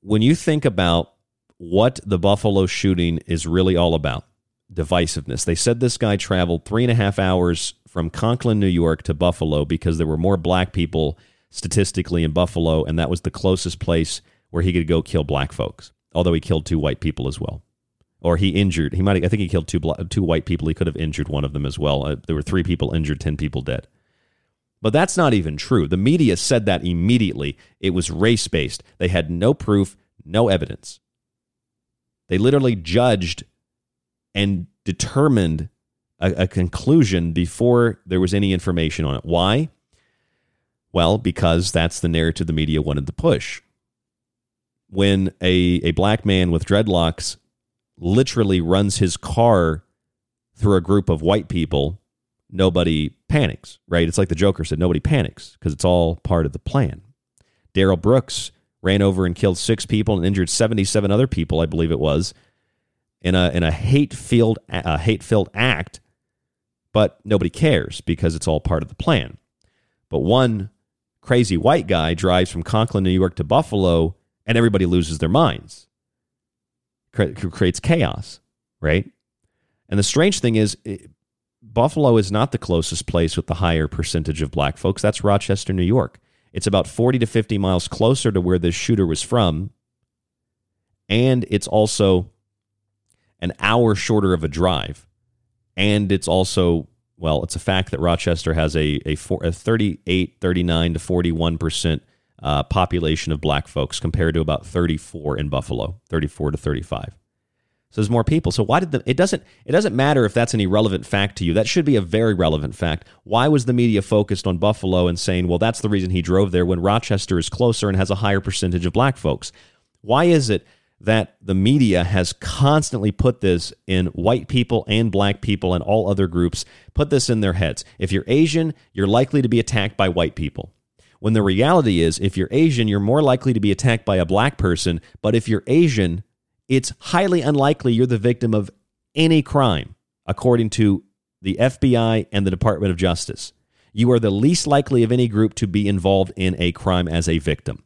When you think about what the Buffalo shooting is really all about, divisiveness. They said this guy traveled three and a half hours from Conklin, New York to Buffalo because there were more black people statistically in Buffalo, and that was the closest place where he could go kill black folks, although he killed two white people as well or he injured. He might. I think he killed two two white people. He could have injured one of them as well. Uh, there were three people injured, ten people dead. But that's not even true. The media said that immediately. It was race based. They had no proof, no evidence. They literally judged and determined a, a conclusion before there was any information on it. Why? Well, because that's the narrative the media wanted to push. When a, a black man with dreadlocks literally runs his car through a group of white people, nobody panics, right? It's like the Joker said nobody panics because it's all part of the plan. Darrell Brooks ran over and killed six people and injured 77 other people, I believe it was, in a, in a hate filled a hate filled act, but nobody cares because it's all part of the plan. But one crazy white guy drives from Conklin, New York to Buffalo, and everybody loses their minds creates chaos, right? And the strange thing is, it, Buffalo is not the closest place with the higher percentage of black folks. That's Rochester, New York. It's about 40 to 50 miles closer to where this shooter was from. And it's also an hour shorter of a drive. And it's also, well, it's a fact that Rochester has a, a, four, a 38, 39 to 41% uh, population of black folks compared to about 34 in Buffalo, 34 to 35. So there's more people. So why did the it doesn't it doesn't matter if that's an irrelevant fact to you. That should be a very relevant fact. Why was the media focused on Buffalo and saying, "Well, that's the reason he drove there when Rochester is closer and has a higher percentage of black folks?" Why is it that the media has constantly put this in white people and black people and all other groups put this in their heads. If you're Asian, you're likely to be attacked by white people. When the reality is, if you're Asian, you're more likely to be attacked by a black person. But if you're Asian, it's highly unlikely you're the victim of any crime, according to the FBI and the Department of Justice. You are the least likely of any group to be involved in a crime as a victim.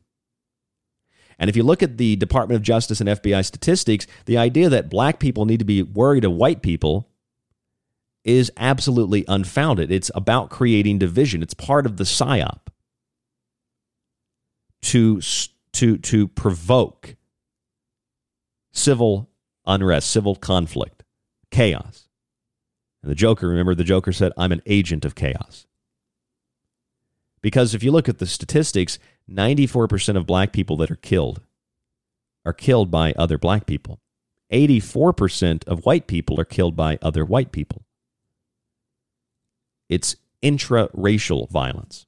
And if you look at the Department of Justice and FBI statistics, the idea that black people need to be worried of white people is absolutely unfounded. It's about creating division, it's part of the psyop to to to provoke civil unrest, civil conflict, chaos. And the Joker, remember, the Joker said, I'm an agent of chaos. Because if you look at the statistics, 94% of black people that are killed are killed by other black people. 84% of white people are killed by other white people. It's intra-racial violence.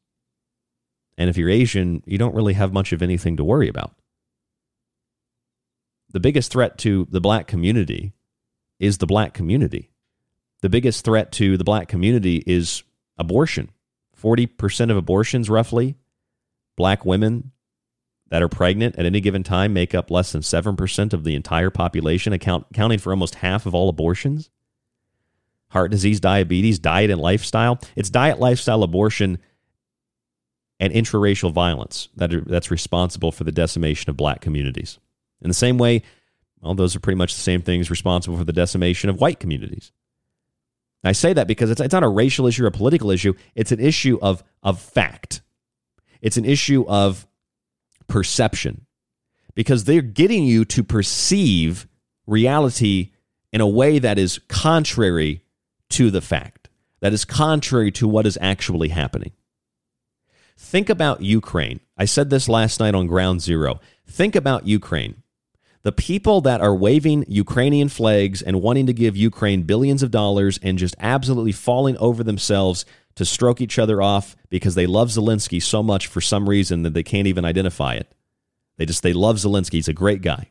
And if you're Asian, you don't really have much of anything to worry about. The biggest threat to the black community is the black community. The biggest threat to the black community is abortion. 40% of abortions, roughly, black women that are pregnant at any given time make up less than 7% of the entire population, account, accounting for almost half of all abortions. Heart disease, diabetes, diet and lifestyle. It's diet, lifestyle, abortion, and intraracial violence that are, that's responsible for the decimation of black communities. In the same way, well, those are pretty much the same things responsible for the decimation of white communities. I say that because it's, it's not a racial issue or a political issue. It's an issue of, of fact. It's an issue of perception because they're getting you to perceive reality in a way that is contrary to the fact, that is contrary to what is actually happening. Think about Ukraine. I said this last night on Ground Zero. Think about Ukraine. The people that are waving Ukrainian flags and wanting to give Ukraine billions of dollars and just absolutely falling over themselves to stroke each other off because they love Zelensky so much for some reason that they can't even identify it. They just they love Zelensky. He's a great guy.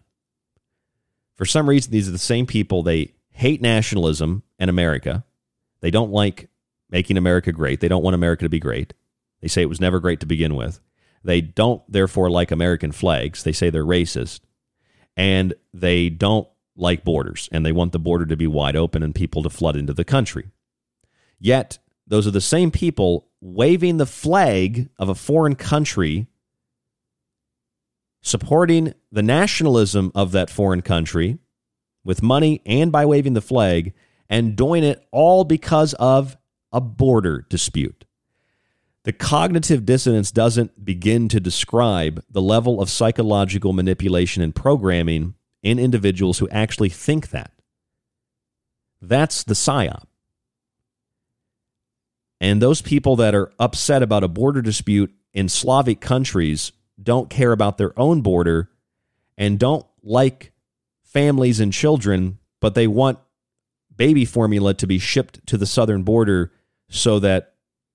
For some reason, these are the same people. They hate nationalism and America. They don't like making America great. They don't want America to be great. They say it was never great to begin with. They don't, therefore, like American flags. They say they're racist. And they don't like borders, and they want the border to be wide open and people to flood into the country. Yet, those are the same people waving the flag of a foreign country, supporting the nationalism of that foreign country with money and by waving the flag, and doing it all because of a border dispute. The cognitive dissonance doesn't begin to describe the level of psychological manipulation and programming in individuals who actually think that. That's the psyop. And those people that are upset about a border dispute in Slavic countries don't care about their own border and don't like families and children, but they want baby formula to be shipped to the southern border so that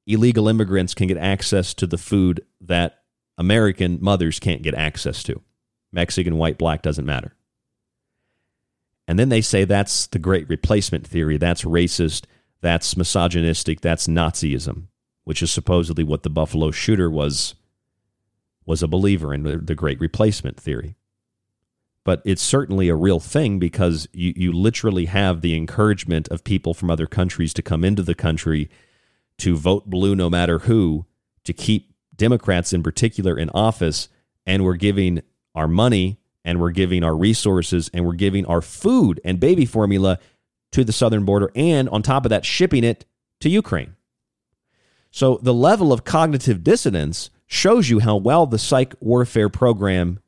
illegal immigrants can get access to the food that American mothers can't get access to. Mexican, white, black doesn't matter. And then they say that's the great replacement theory. That's racist. That's misogynistic. That's Nazism, which is supposedly what the Buffalo shooter was was a believer in the great replacement theory. But it's certainly a real thing because you, you literally have the encouragement of people from other countries to come into the country to vote blue no matter who, to keep Democrats in particular in office, and we're giving our money and we're giving our resources and we're giving our food and baby formula to the southern border, and on top of that, shipping it to Ukraine. So the level of cognitive dissonance shows you how well the psych warfare program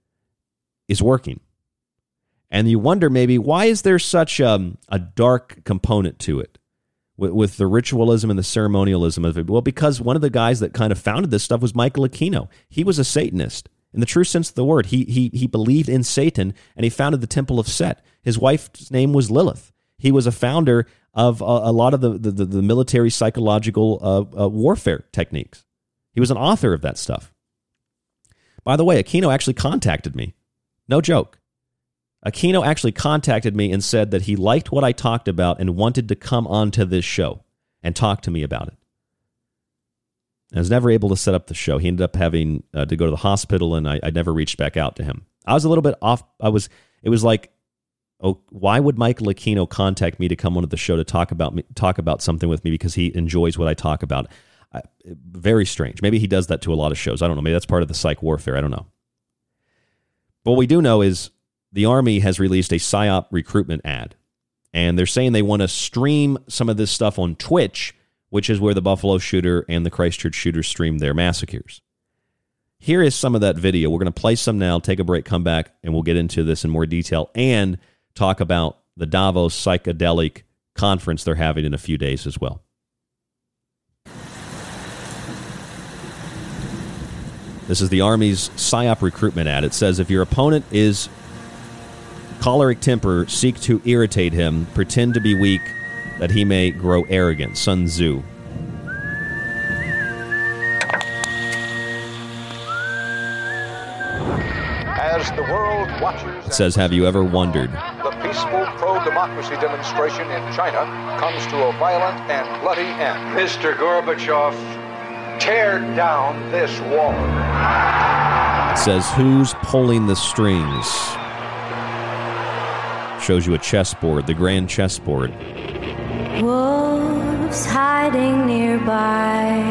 is working. And you wonder maybe why is there such um, a dark component to it? With, with the ritualism and the ceremonialism of it? Well, because one of the guys that kind of founded this stuff was Michael Aquino. He was a Satanist in the true sense of the word. He he he believed in Satan and he founded the Temple of Set. His wife's name was Lilith. He was a founder of a, a lot of the, the, the military psychological uh, uh, warfare techniques. He was an author of that stuff. By the way, Aquino actually contacted me. No joke. Aquino actually contacted me and said that he liked what I talked about and wanted to come onto this show and talk to me about it. I was never able to set up the show. He ended up having uh, to go to the hospital, and I, I never reached back out to him. I was a little bit off. I was. It was like, oh, why would Michael Aquino contact me to come onto the show to talk about me, talk about something with me because he enjoys what I talk about? I, very strange. Maybe he does that to a lot of shows. I don't know. Maybe that's part of the psych warfare. I don't know. But what we do know is the Army has released a PSYOP recruitment ad. And they're saying they want to stream some of this stuff on Twitch, which is where the Buffalo shooter and the Christchurch shooter stream their massacres. Here is some of that video. We're going to play some now, take a break, come back, and we'll get into this in more detail and talk about the Davos psychedelic conference they're having in a few days as well. This is the Army's PSYOP recruitment ad. It says if your opponent is choleric temper, seek to irritate him, pretend to be weak, that he may grow arrogant. Sun Tzu.
As the world watches,
It says, Have you ever wondered?
the peaceful pro-democracy demonstration in China comes to a violent and bloody end. Mr. Gorbachev, tear down this wall.
It says, Who's pulling the strings? Shows you a chessboard, the grand chessboard.
Wolves hiding nearby,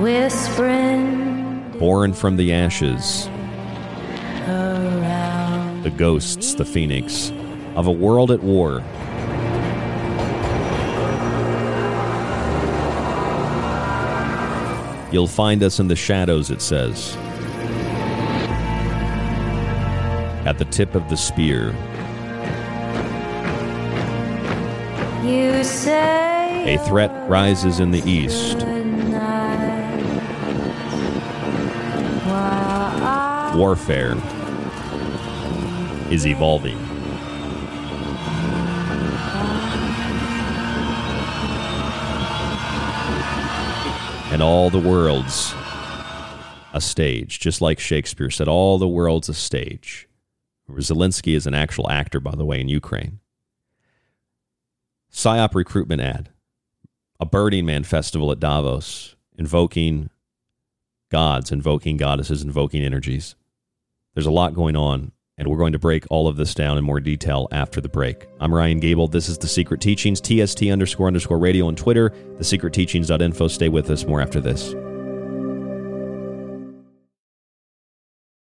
whispering
Born from the ashes.
around.
The ghosts, the phoenix, of a world at war. You'll find us in the shadows, it says. At the tip of the spear.
You say
A threat rises in the east.
tonight, while I
Warfare is evolving. And all the world's a stage, just like Shakespeare said, all the world's a stage. Zelensky is an actual actor, by the way, in Ukraine. PSYOP recruitment ad. A Burning Man festival at Davos, invoking gods, invoking goddesses, invoking energies. There's a lot going on, and we're going to break all of this down in more detail after the break. I'm Ryan Gable. This is The Secret Teachings, TST underscore underscore radio on Twitter, thesecretteachings.info. Stay with us. More after this.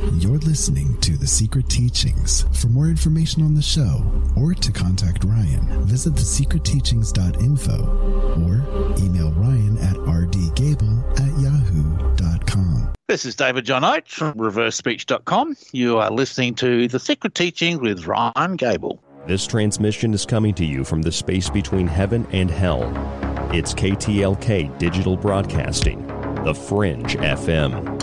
You're listening to The Secret Teachings. For more information on the show or to contact Ryan, visit thesecretteachings.info or email Ryan at rdgable at yahoo.com.
This is David John Oates from ReverseSpeech.com. You are listening to The Secret Teachings with Ryan Gable.
This transmission is coming to you from the space between heaven and hell. It's KTLK Digital Broadcasting, The Fringe FM.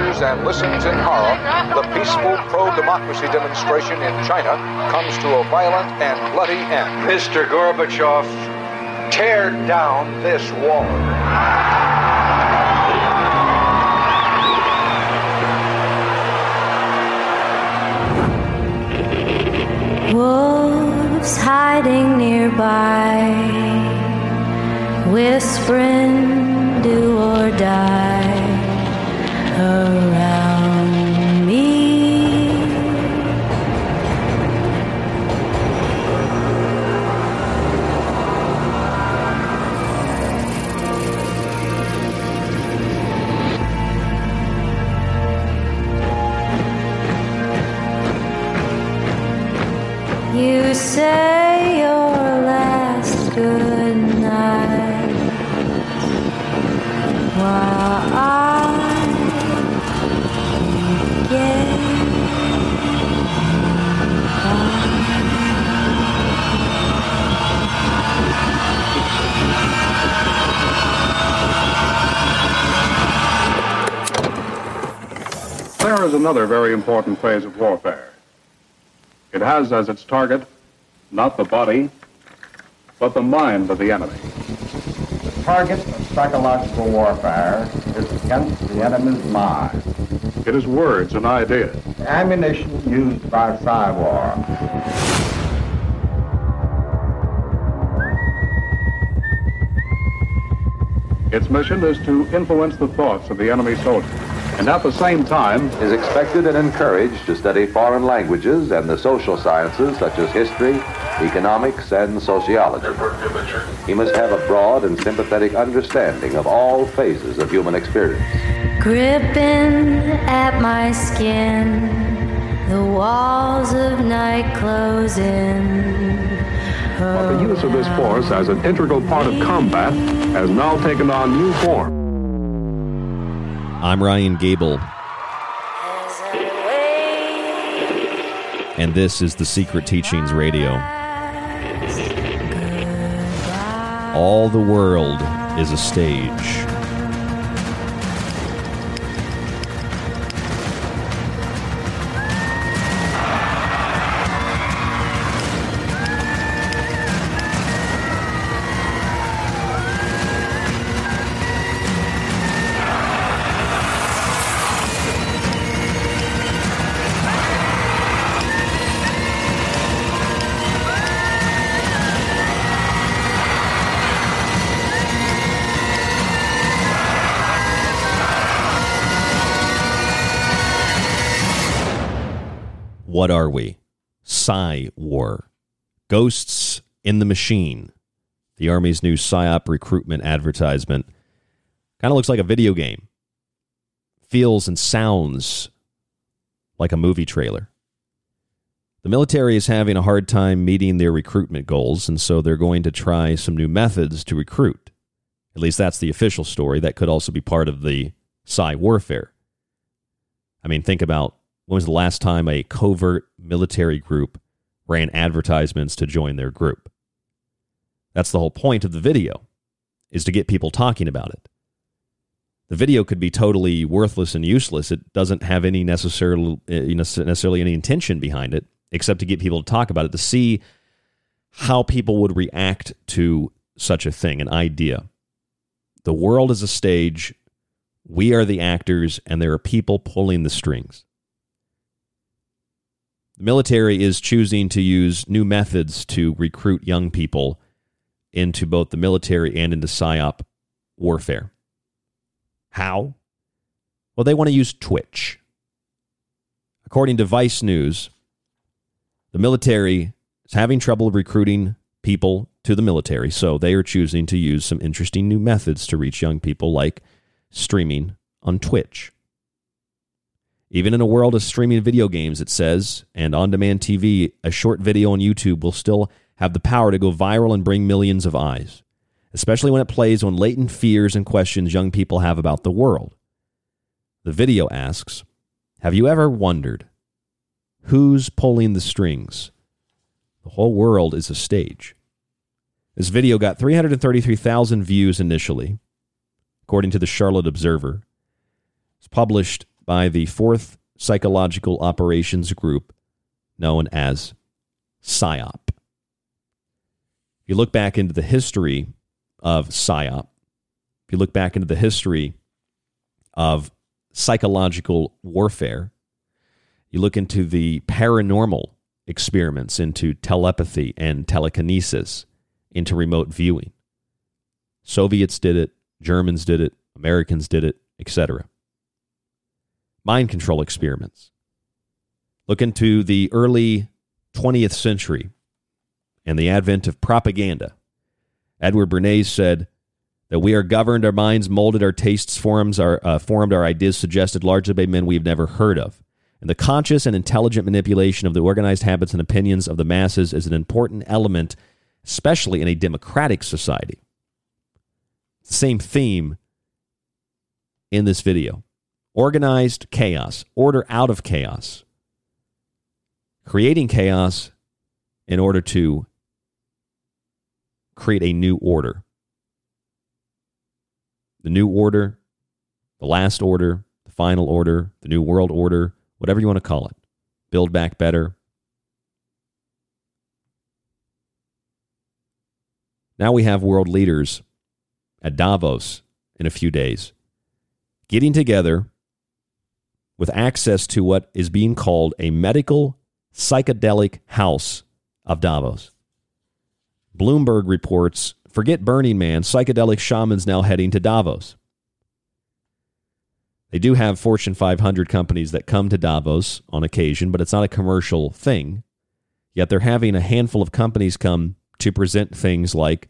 World watches and listens in horror, the peaceful pro-democracy demonstration in China comes to a violent and bloody end.
Mr. Gorbachev, tear down this wall.
Wolves hiding nearby, whispering, do or die around me. You say
Is another very important phase of warfare. It has as its target not the body, but the mind of the enemy.
The target of psychological warfare is against the enemy's mind.
It is words and ideas.
Ammunition used by Psywar.
Its mission is to influence the thoughts of the enemy soldier, and at the same time
is expected and encouraged to study foreign languages and the social sciences such as history, economics, and sociology. He must have a broad and sympathetic understanding of all phases of human experience.
gripping at my skin, the walls of night closing.
but the use of this force as an integral part of combat has now taken on new form.
I'm Ryan Gable. And this is the Secret Teachings Radio. All the world is a stage. What are we? Psy War. Ghosts in the Machine. The Army's new PSYOP recruitment advertisement. Kind of looks like a video game. Feels and sounds like a movie trailer. The military is having a hard time meeting their recruitment goals, and so they're going to try some new methods to recruit. At least that's the official story. That could also be part of the Psy warfare. I mean, think about when was the last time a covert military group ran advertisements to join their group? That's the whole point of the video, is to get people talking about it. The video could be totally worthless and useless. It doesn't have any necessarily, eh, necessarily any intention behind it, except to get people to talk about it, to see how people would react to such a thing, an idea. The world is a stage. We are the actors, and there are people pulling the strings. The military is choosing to use new methods to recruit young people into both the military and into PSYOP warfare. How? Well, they want to use Twitch. According to Vice News, the military is having trouble recruiting people to the military, so they are choosing to use some interesting new methods to reach young people, like streaming on Twitch. Even in a world of streaming video games, it says, and on demand TV, a short video on YouTube will still have the power to go viral and bring millions of eyes, especially when it plays on latent fears and questions young people have about the world. The video asks Have you ever wondered who's pulling the strings? The whole world is a stage. This video got 333,000 views initially, according to the Charlotte Observer. It's published by the 4th Psychological Operations Group, known as PSYOP. If you look back into the history of PSYOP, if you look back into the history of psychological warfare, you look into the paranormal experiments into telepathy and telekinesis, into remote viewing. Soviets did it, Germans did it, Americans did it, etc. Mind control experiments. Look into the early 20th century and the advent of propaganda. Edward Bernays said that we are governed, our minds molded, our tastes forms, our, uh, formed, our ideas suggested largely by men we've never heard of. And the conscious and intelligent manipulation of the organized habits and opinions of the masses is an important element, especially in a democratic society. Same theme in this video organized chaos, order out of chaos, creating chaos in order to create a new order. The new order, the last order, the final order, the new world order, whatever you want to call it. Build back better. Now we have world leaders at Davos in a few days getting together with access to what is being called a medical psychedelic house of Davos. Bloomberg reports forget Burning Man, psychedelic shamans now heading to Davos. They do have Fortune 500 companies that come to Davos on occasion, but it's not a commercial thing. Yet they're having a handful of companies come to present things like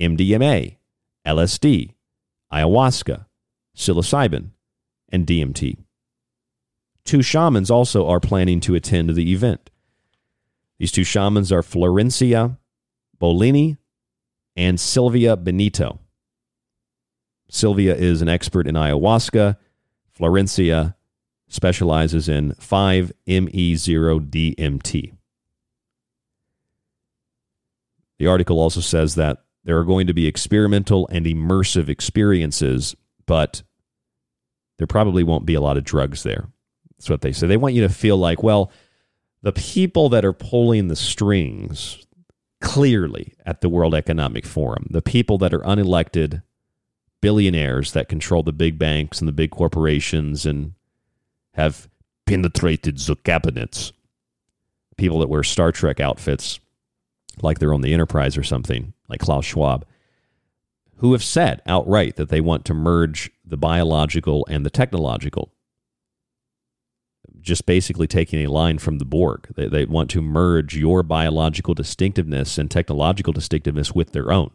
MDMA, LSD, ayahuasca, psilocybin, and DMT. Two shamans also are planning to attend the event. These two shamans are Florencia Bolini and Silvia Benito. Silvia is an expert in ayahuasca Florencia specializes in 5-MeO-DMT. The article also says that there are going to be experimental and immersive experiences, but there probably won't be a lot of drugs there. That's what they say. They want you to feel like, well, the people that are pulling the strings clearly at the World Economic Forum, the people that are unelected billionaires that control the big banks and the big corporations and have penetrated the cabinets. People that wear Star Trek outfits like they're on the Enterprise or something, like Klaus Schwab, who have said outright that they want to merge the biological and the technological. Just basically taking a line from the Borg. They, they want to merge your biological distinctiveness and technological distinctiveness with their own.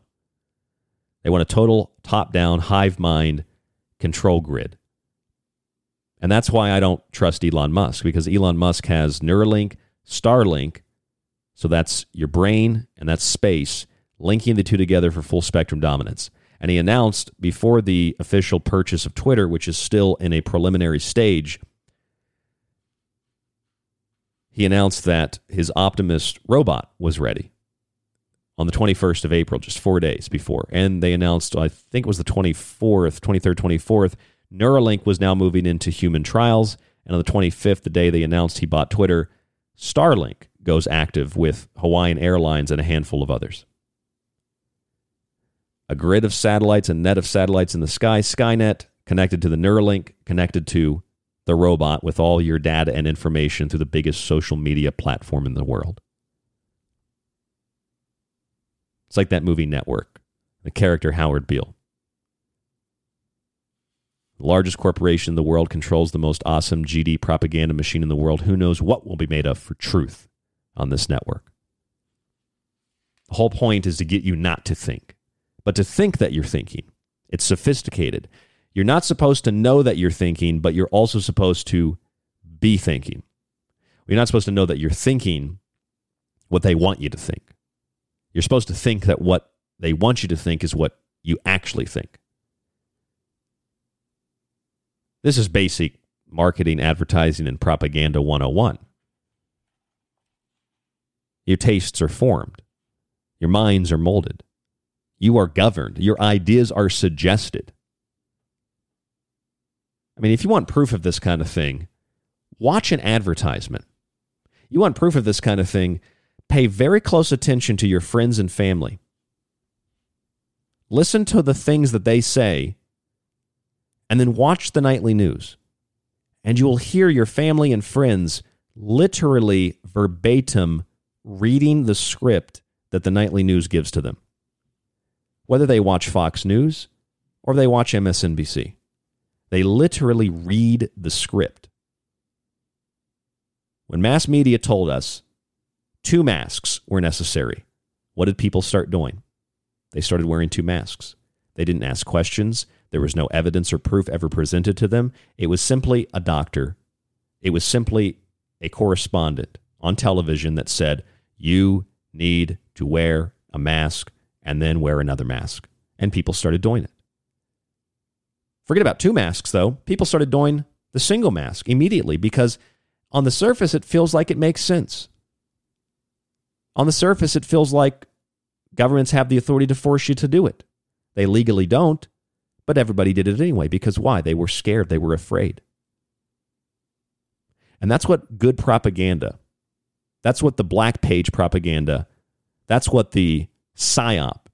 They want a total top down hive mind control grid. And that's why I don't trust Elon Musk because Elon Musk has Neuralink, Starlink. So that's your brain and that's space, linking the two together for full spectrum dominance. And he announced before the official purchase of Twitter, which is still in a preliminary stage, he announced that his Optimus robot was ready on the 21st of April, just four days before. And they announced, I think it was the 24th, 23rd, 24th, Neuralink was now moving into human trials. And on the 25th, the day they announced he bought Twitter, Starlink goes active with Hawaiian Airlines and a handful of others. A grid of satellites, a net of satellites in the sky, Skynet, connected to the Neuralink, connected to the robot with all your data and information through the biggest social media platform in the world. It's like that movie Network, the character Howard Beale. The largest corporation in the world controls the most awesome GD propaganda machine in the world. Who knows what will be made of for truth on this network? The whole point is to get you not to think, but to think that you're thinking. It's sophisticated. You're not supposed to know that you're thinking, but you're also supposed to be thinking. You're not supposed to know that you're thinking what they want you to think. You're supposed to think that what they want you to think is what you actually think. This is basic marketing, advertising, and propaganda 101. Your tastes are formed, your minds are molded, you are governed, your ideas are suggested. I mean, if you want proof of this kind of thing, watch an advertisement. You want proof of this kind of thing, pay very close attention to your friends and family. Listen to the things that they say, and then watch the nightly news. And you will hear your family and friends literally verbatim reading the script that the nightly news gives to them. Whether they watch Fox News or they watch MSNBC, they literally read the script. When mass media told us two masks were necessary, what did people start doing? They started wearing two masks. They didn't ask questions. There was no evidence or proof ever presented to them. It was simply a doctor. It was simply a correspondent on television that said, you need to wear a mask and then wear another mask. And people started doing it. Forget about two masks, though. People started doing the single mask immediately because on the surface, it feels like it makes sense. On the surface, it feels like governments have the authority to force you to do it. They legally don't, but everybody did it anyway because why? They were scared, they were afraid. And that's what good propaganda that's what the black page propaganda, that's what the psyop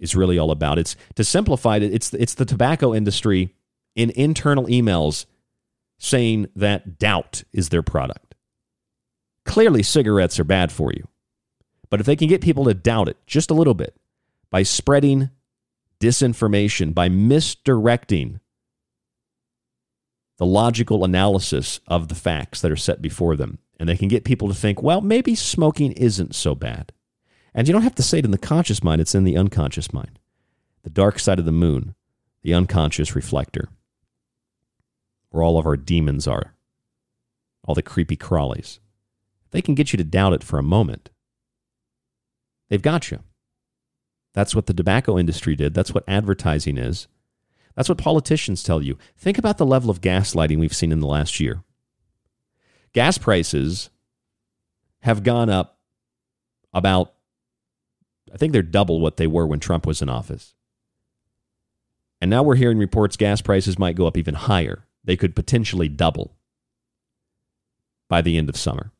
is really all about. It's to simplify it, it's it's the tobacco industry in internal emails saying that doubt is their product. Clearly cigarettes are bad for you. But if they can get people to doubt it just a little bit by spreading disinformation, by misdirecting the logical analysis of the facts that are set before them, and they can get people to think, well, maybe smoking isn't so bad. And you don't have to say it in the conscious mind, it's in the unconscious mind. The dark side of the moon, the unconscious reflector, where all of our demons are, all the creepy crawlies. They can get you to doubt it for a moment. They've got you. That's what the tobacco industry did. That's what advertising is. That's what politicians tell you. Think about the level of gaslighting we've seen in the last year. Gas prices have gone up about, I think they're double what they were when Trump was in office. And now we're hearing reports gas prices might go up even higher. They could potentially double by the end of summer.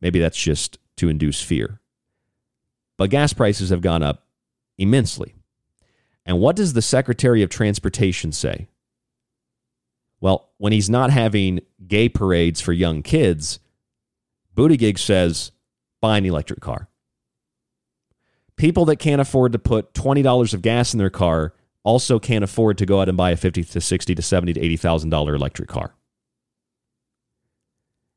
Maybe that's just to induce fear. But gas prices have gone up immensely. And what does the Secretary of Transportation say? Well, when he's not having gay parades for young kids, Buttigieg says, buy an electric car. People that can't afford to put $20 of gas in their car also can't afford to go out and buy a 50 to 60 to 70 to $80,000 electric car.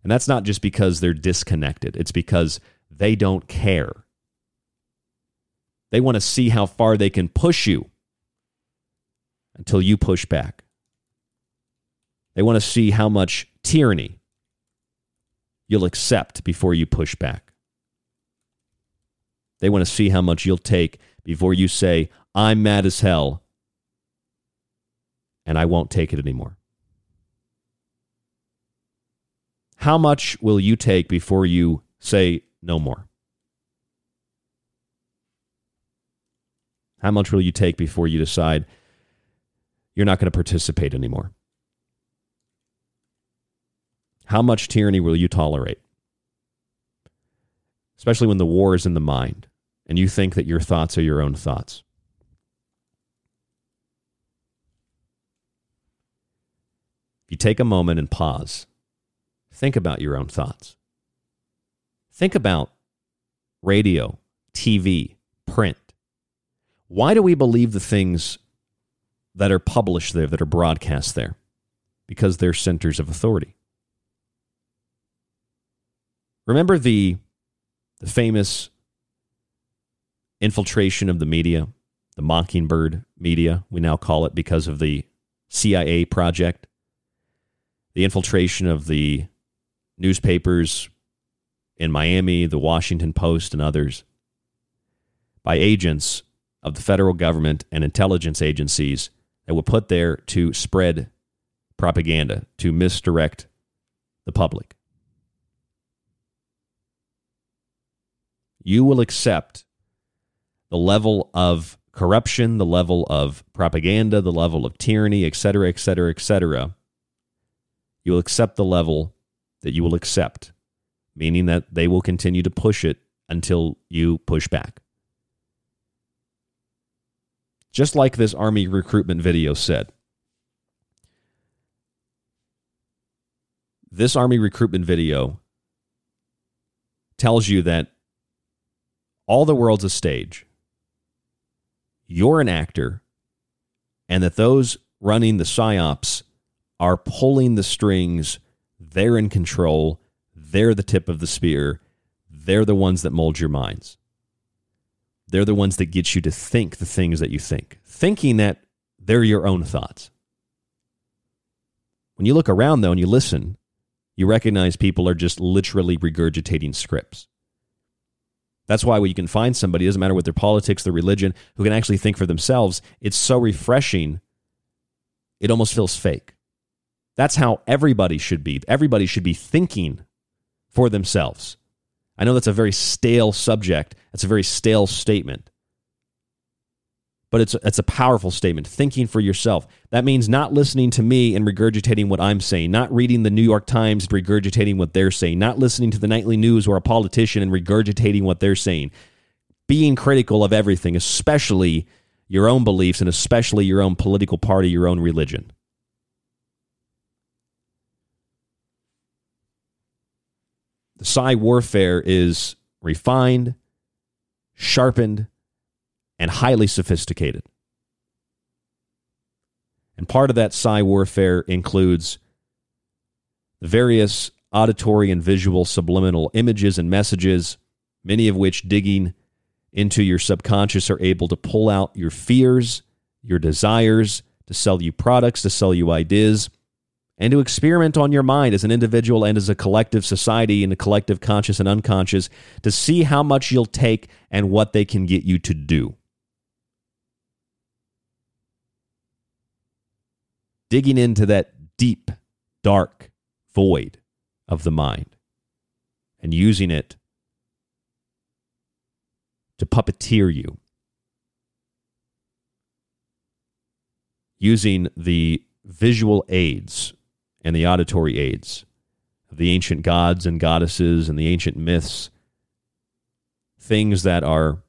And that's not just because they're disconnected. It's because they don't care. They want to see how far they can push you until you push back. They want to see how much tyranny you'll accept before you push back. They want to see how much you'll take before you say, I'm mad as hell and I won't take it anymore. How much will you take before you say no more? How much will you take before you decide you're not going to participate anymore? How much tyranny will you tolerate? Especially when the war is in the mind and you think that your thoughts are your own thoughts. You take a moment and pause, think about your own thoughts. Think about radio, TV, print. Why do we believe the things that are published there, that are broadcast there? Because they're centers of authority. Remember the, the famous infiltration of the media, the Mockingbird media, we now call it because of the CIA project, the infiltration of the newspapers in Miami, the Washington Post, and others by agents of the federal government and intelligence agencies that were put there to spread propaganda, to misdirect the public. You will accept the level of corruption, the level of propaganda, the level of tyranny, etc., etc., etc. You will accept the level that you will accept, meaning that they will continue to push it until you push back. Just like this Army recruitment video said. This Army recruitment video tells you that all the world's a stage. You're an actor, and that those running the psyops are pulling the strings. They're in control. They're the tip of the spear. They're the ones that mold your minds. They're the ones that get you to think the things that you think, thinking that they're your own thoughts. When you look around, though, and you listen, you recognize people are just literally regurgitating scripts. That's why when you can find somebody, doesn't matter what their politics, their religion, who can actually think for themselves, it's so refreshing, it almost feels fake. That's how everybody should be. Everybody should be thinking for themselves. I know that's a very stale subject. That's a very stale statement. But it's, it's a powerful statement. Thinking for yourself. That means not listening to me and regurgitating what I'm saying, not reading the New York Times and regurgitating what they're saying, not listening to the nightly news or a politician and regurgitating what they're saying. Being critical of everything, especially your own beliefs and especially your own political party, your own religion. The psi warfare is refined, sharpened, and highly sophisticated. And part of that psi warfare includes various auditory and visual subliminal images and messages, many of which digging into your subconscious are able to pull out your fears, your desires, to sell you products, to sell you ideas and to experiment on your mind as an individual and as a collective society and a collective conscious and unconscious to see how much you'll take and what they can get you to do. Digging into that deep, dark void of the mind and using it to puppeteer you. Using the visual aids and the auditory aids of the ancient gods and goddesses and the ancient myths, things that are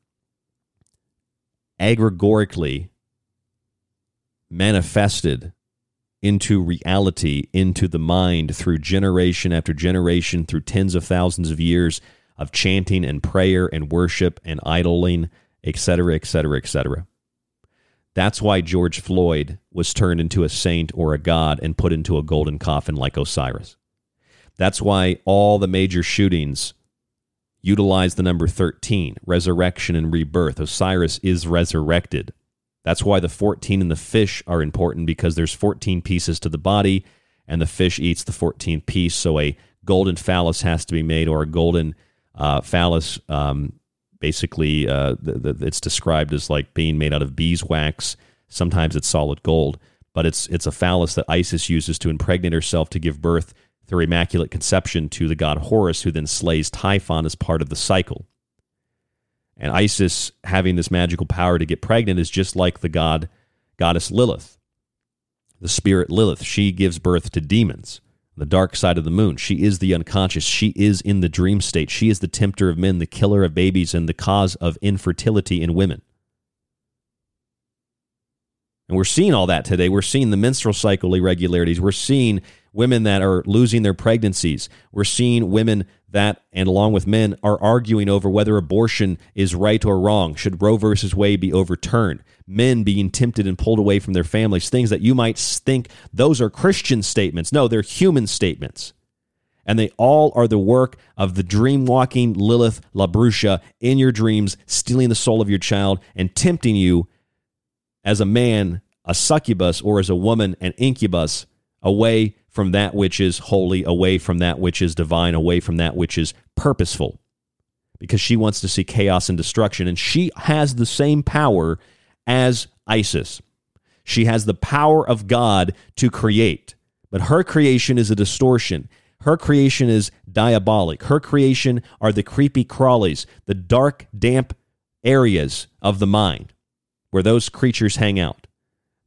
egregorically manifested into reality, into the mind through generation after generation, through tens of thousands of years of chanting and prayer and worship and idling, etc., etc., etc. That's why George Floyd was turned into a saint or a god and put into a golden coffin like Osiris. That's why all the major shootings utilize the number 13, resurrection and rebirth. Osiris is resurrected. That's why the 14 and the fish are important because there's 14 pieces to the body and the fish eats the 14th piece. So a golden phallus has to be made or a golden uh, phallus um, basically uh, the, the, it's described as like being made out of beeswax. Sometimes it's solid gold, but it's it's a phallus that Isis uses to impregnate herself to give birth through immaculate conception to the god Horus, who then slays Typhon as part of the cycle. And Isis having this magical power to get pregnant is just like the god goddess Lilith, the spirit Lilith. She gives birth to demons the dark side of the moon. She is the unconscious. She is in the dream state. She is the tempter of men, the killer of babies, and the cause of infertility in women. And we're seeing all that today. We're seeing the menstrual cycle irregularities. We're seeing women that are losing their pregnancies. We're seeing women that, and along with men, are arguing over whether abortion is right or wrong. Should Roe versus Wade be overturned? Men being tempted and pulled away from their families, things that you might think those are Christian statements. No, they're human statements. And they all are the work of the dream walking Lilith La Bruja in your dreams, stealing the soul of your child and tempting you as a man, a succubus, or as a woman, an incubus, away from that which is holy, away from that which is divine, away from that which is purposeful. Because she wants to see chaos and destruction. And she has the same power as Isis. She has the power of God to create, but her creation is a distortion. Her creation is diabolic. Her creation are the creepy crawlies, the dark, damp areas of the mind where those creatures hang out.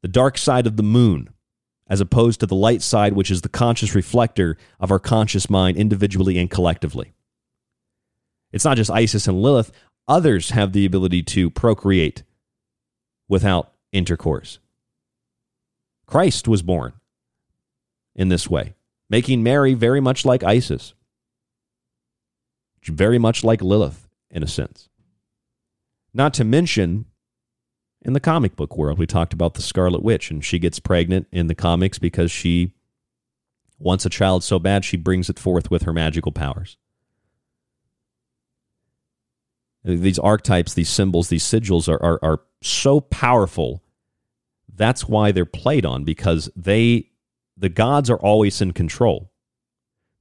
The dark side of the moon, as opposed to the light side, which is the conscious reflector of our conscious mind individually and collectively. It's not just Isis and Lilith, others have the ability to procreate without intercourse. Christ was born in this way, making Mary very much like Isis, very much like Lilith, in a sense. Not to mention, in the comic book world, we talked about the Scarlet Witch, and she gets pregnant in the comics because she wants a child so bad she brings it forth with her magical powers. These archetypes, these symbols, these sigils are, are, are so powerful that's why they're played on because they the gods are always in control.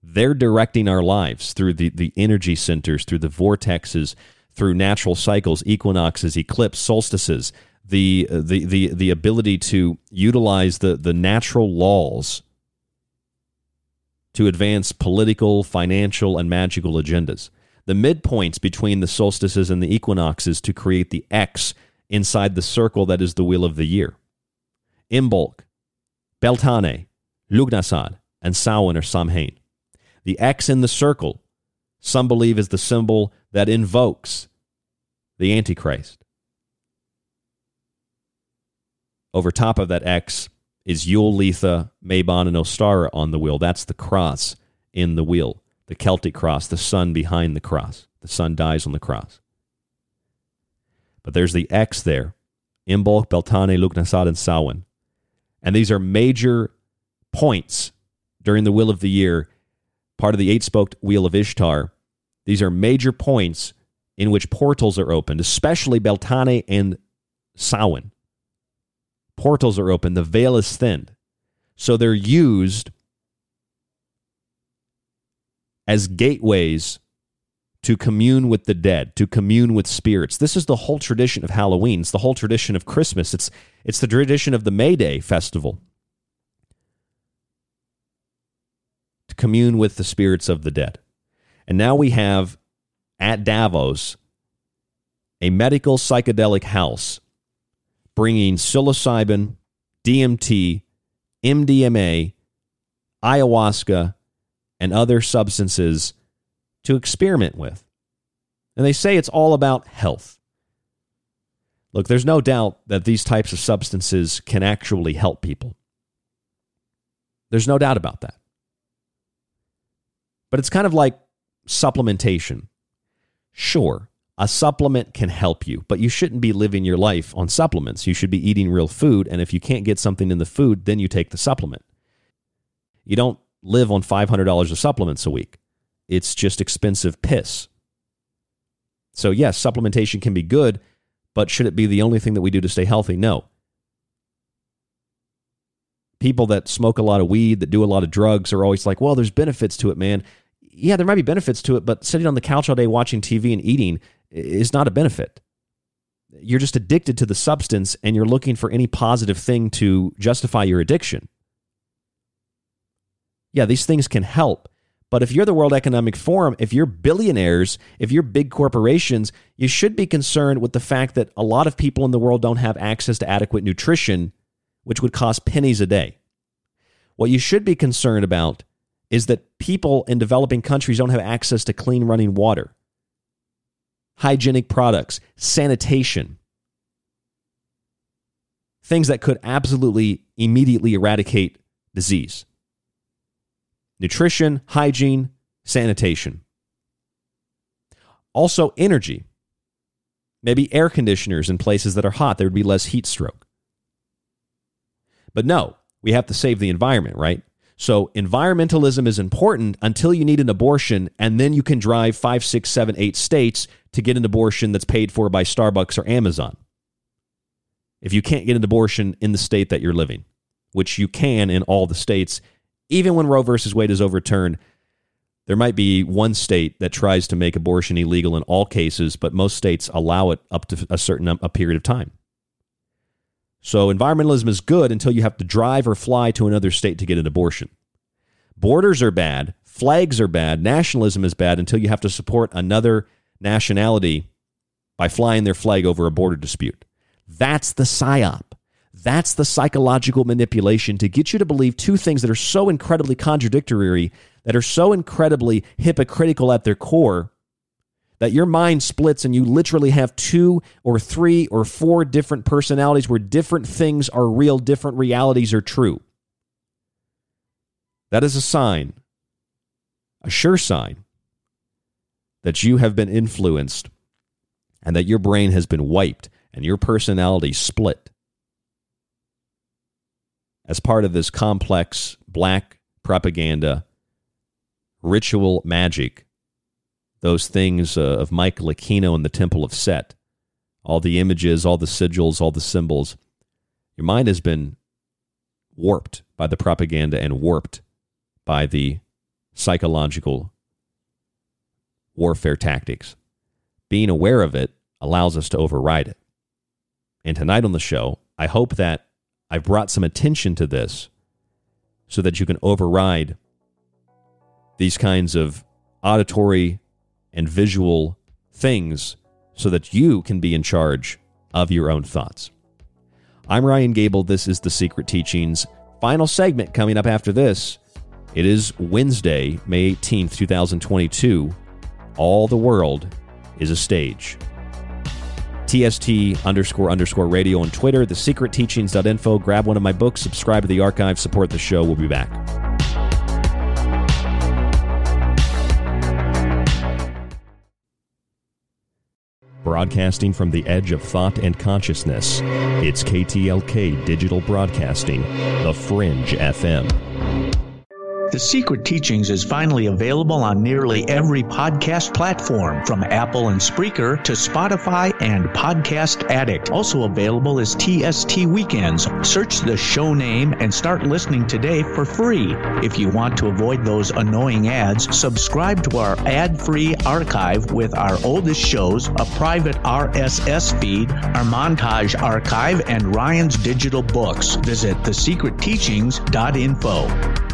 They're directing our lives through the, the energy centers, through the vortexes, through natural cycles, equinoxes, eclipse, solstices, the uh, the the the ability to utilize the the natural laws to advance political, financial, and magical agendas. The midpoints between the solstices and the equinoxes to create the X inside the circle that is the wheel of the year. Imbolc, Beltane, Lughnasadh, and Samhain or Samhain. The X in the circle, some believe is the symbol that invokes the Antichrist. Over top of that X is Yule, Litha, Mabon, and Ostara on the wheel. That's the cross in the wheel, the Celtic cross, the sun behind the cross. The sun dies on the cross. But there's the X there Imbolc, Beltane, Lughnasadh, and Samhain. And these are major points during the wheel of the year, part of the eight spoked wheel of Ishtar. These are major points in which portals are opened, especially Beltane and Samhain. Portals are open, the veil is thinned. So they're used as gateways to commune with the dead, to commune with spirits. This is the whole tradition of Halloween. It's the whole tradition of Christmas. It's it's the tradition of the May Day festival. To commune with the spirits of the dead. And now we have at Davos a medical psychedelic house bringing psilocybin, DMT, MDMA, ayahuasca, and other substances to experiment with. And they say it's all about health. Look, there's no doubt that these types of substances can actually help people. There's no doubt about that. But it's kind of like supplementation. Sure, a supplement can help you, but you shouldn't be living your life on supplements. You should be eating real food. And if you can't get something in the food, then you take the supplement. You don't live on $500 of supplements a week it's just expensive piss. So, yes, supplementation can be good, but should it be the only thing that we do to stay healthy? No. People that smoke a lot of weed, that do a lot of drugs, are always like, well, there's benefits to it, man. Yeah, there might be benefits to it, but sitting on the couch all day watching TV and eating is not a benefit. You're just addicted to the substance and you're looking for any positive thing to justify your addiction. Yeah, these things can help, but if you're the World Economic Forum, if you're billionaires, if you're big corporations, you should be concerned with the fact that a lot of people in the world don't have access to adequate nutrition, which would cost pennies a day. What you should be concerned about is that people in developing countries don't have access to clean running water, hygienic products, sanitation, things that could absolutely immediately eradicate disease nutrition, hygiene, sanitation. Also, energy. Maybe air conditioners in places that are hot, there would be less heat stroke. But no, we have to save the environment, right? So environmentalism is important until you need an abortion, and then you can drive five, six, seven, eight states to get an abortion that's paid for by Starbucks or Amazon. If you can't get an abortion in the state that you're living, which you can in all the states, even when Roe versus Wade is overturned, there might be one state that tries to make abortion illegal in all cases, but most states allow it up to a certain a period of time. So environmentalism is good until you have to drive or fly to another state to get an abortion. Borders are bad, flags are bad, nationalism is bad until you have to support another nationality by flying their flag over a border dispute. That's the psyop. That's the psychological manipulation to get you to believe two things that are so incredibly contradictory, that are so incredibly hypocritical at their core, that your mind splits and you literally have two or three or four different personalities where different things are real, different realities are true. That is a sign, a sure sign, that you have been influenced and that your brain has been wiped and your personality split as part of this complex black propaganda, ritual magic those things uh, of Michael Aquino and the Temple of Set, all the images, all the sigils, all the symbols. Your mind has been warped by the propaganda and warped by the psychological warfare tactics. Being aware of it allows us to override it. And tonight on the show, I hope that I've brought some attention to this so that you can override these kinds of auditory and visual things so that you can be in charge of your own thoughts. I'm Ryan Gable. This is The Secret Teachings. Final segment coming up after this. It is Wednesday, May 18th, 2022. All the world is a stage. TST underscore underscore radio on Twitter, thesecretteachings.info. Grab one of my books, subscribe to the archive, support the show. We'll be back. Broadcasting from the edge of thought and consciousness, it's KTLK Digital Broadcasting, The Fringe FM.
The Secret Teachings is finally available on nearly every podcast platform, from Apple and Spreaker to Spotify and Podcast Addict. Also available is TST Weekends. Search the show name and start listening today for free. If you want to avoid those annoying ads, subscribe to our ad free archive with our oldest shows, a private RSS feed, our montage archive, and Ryan's digital books. Visit thesecretteachings.info.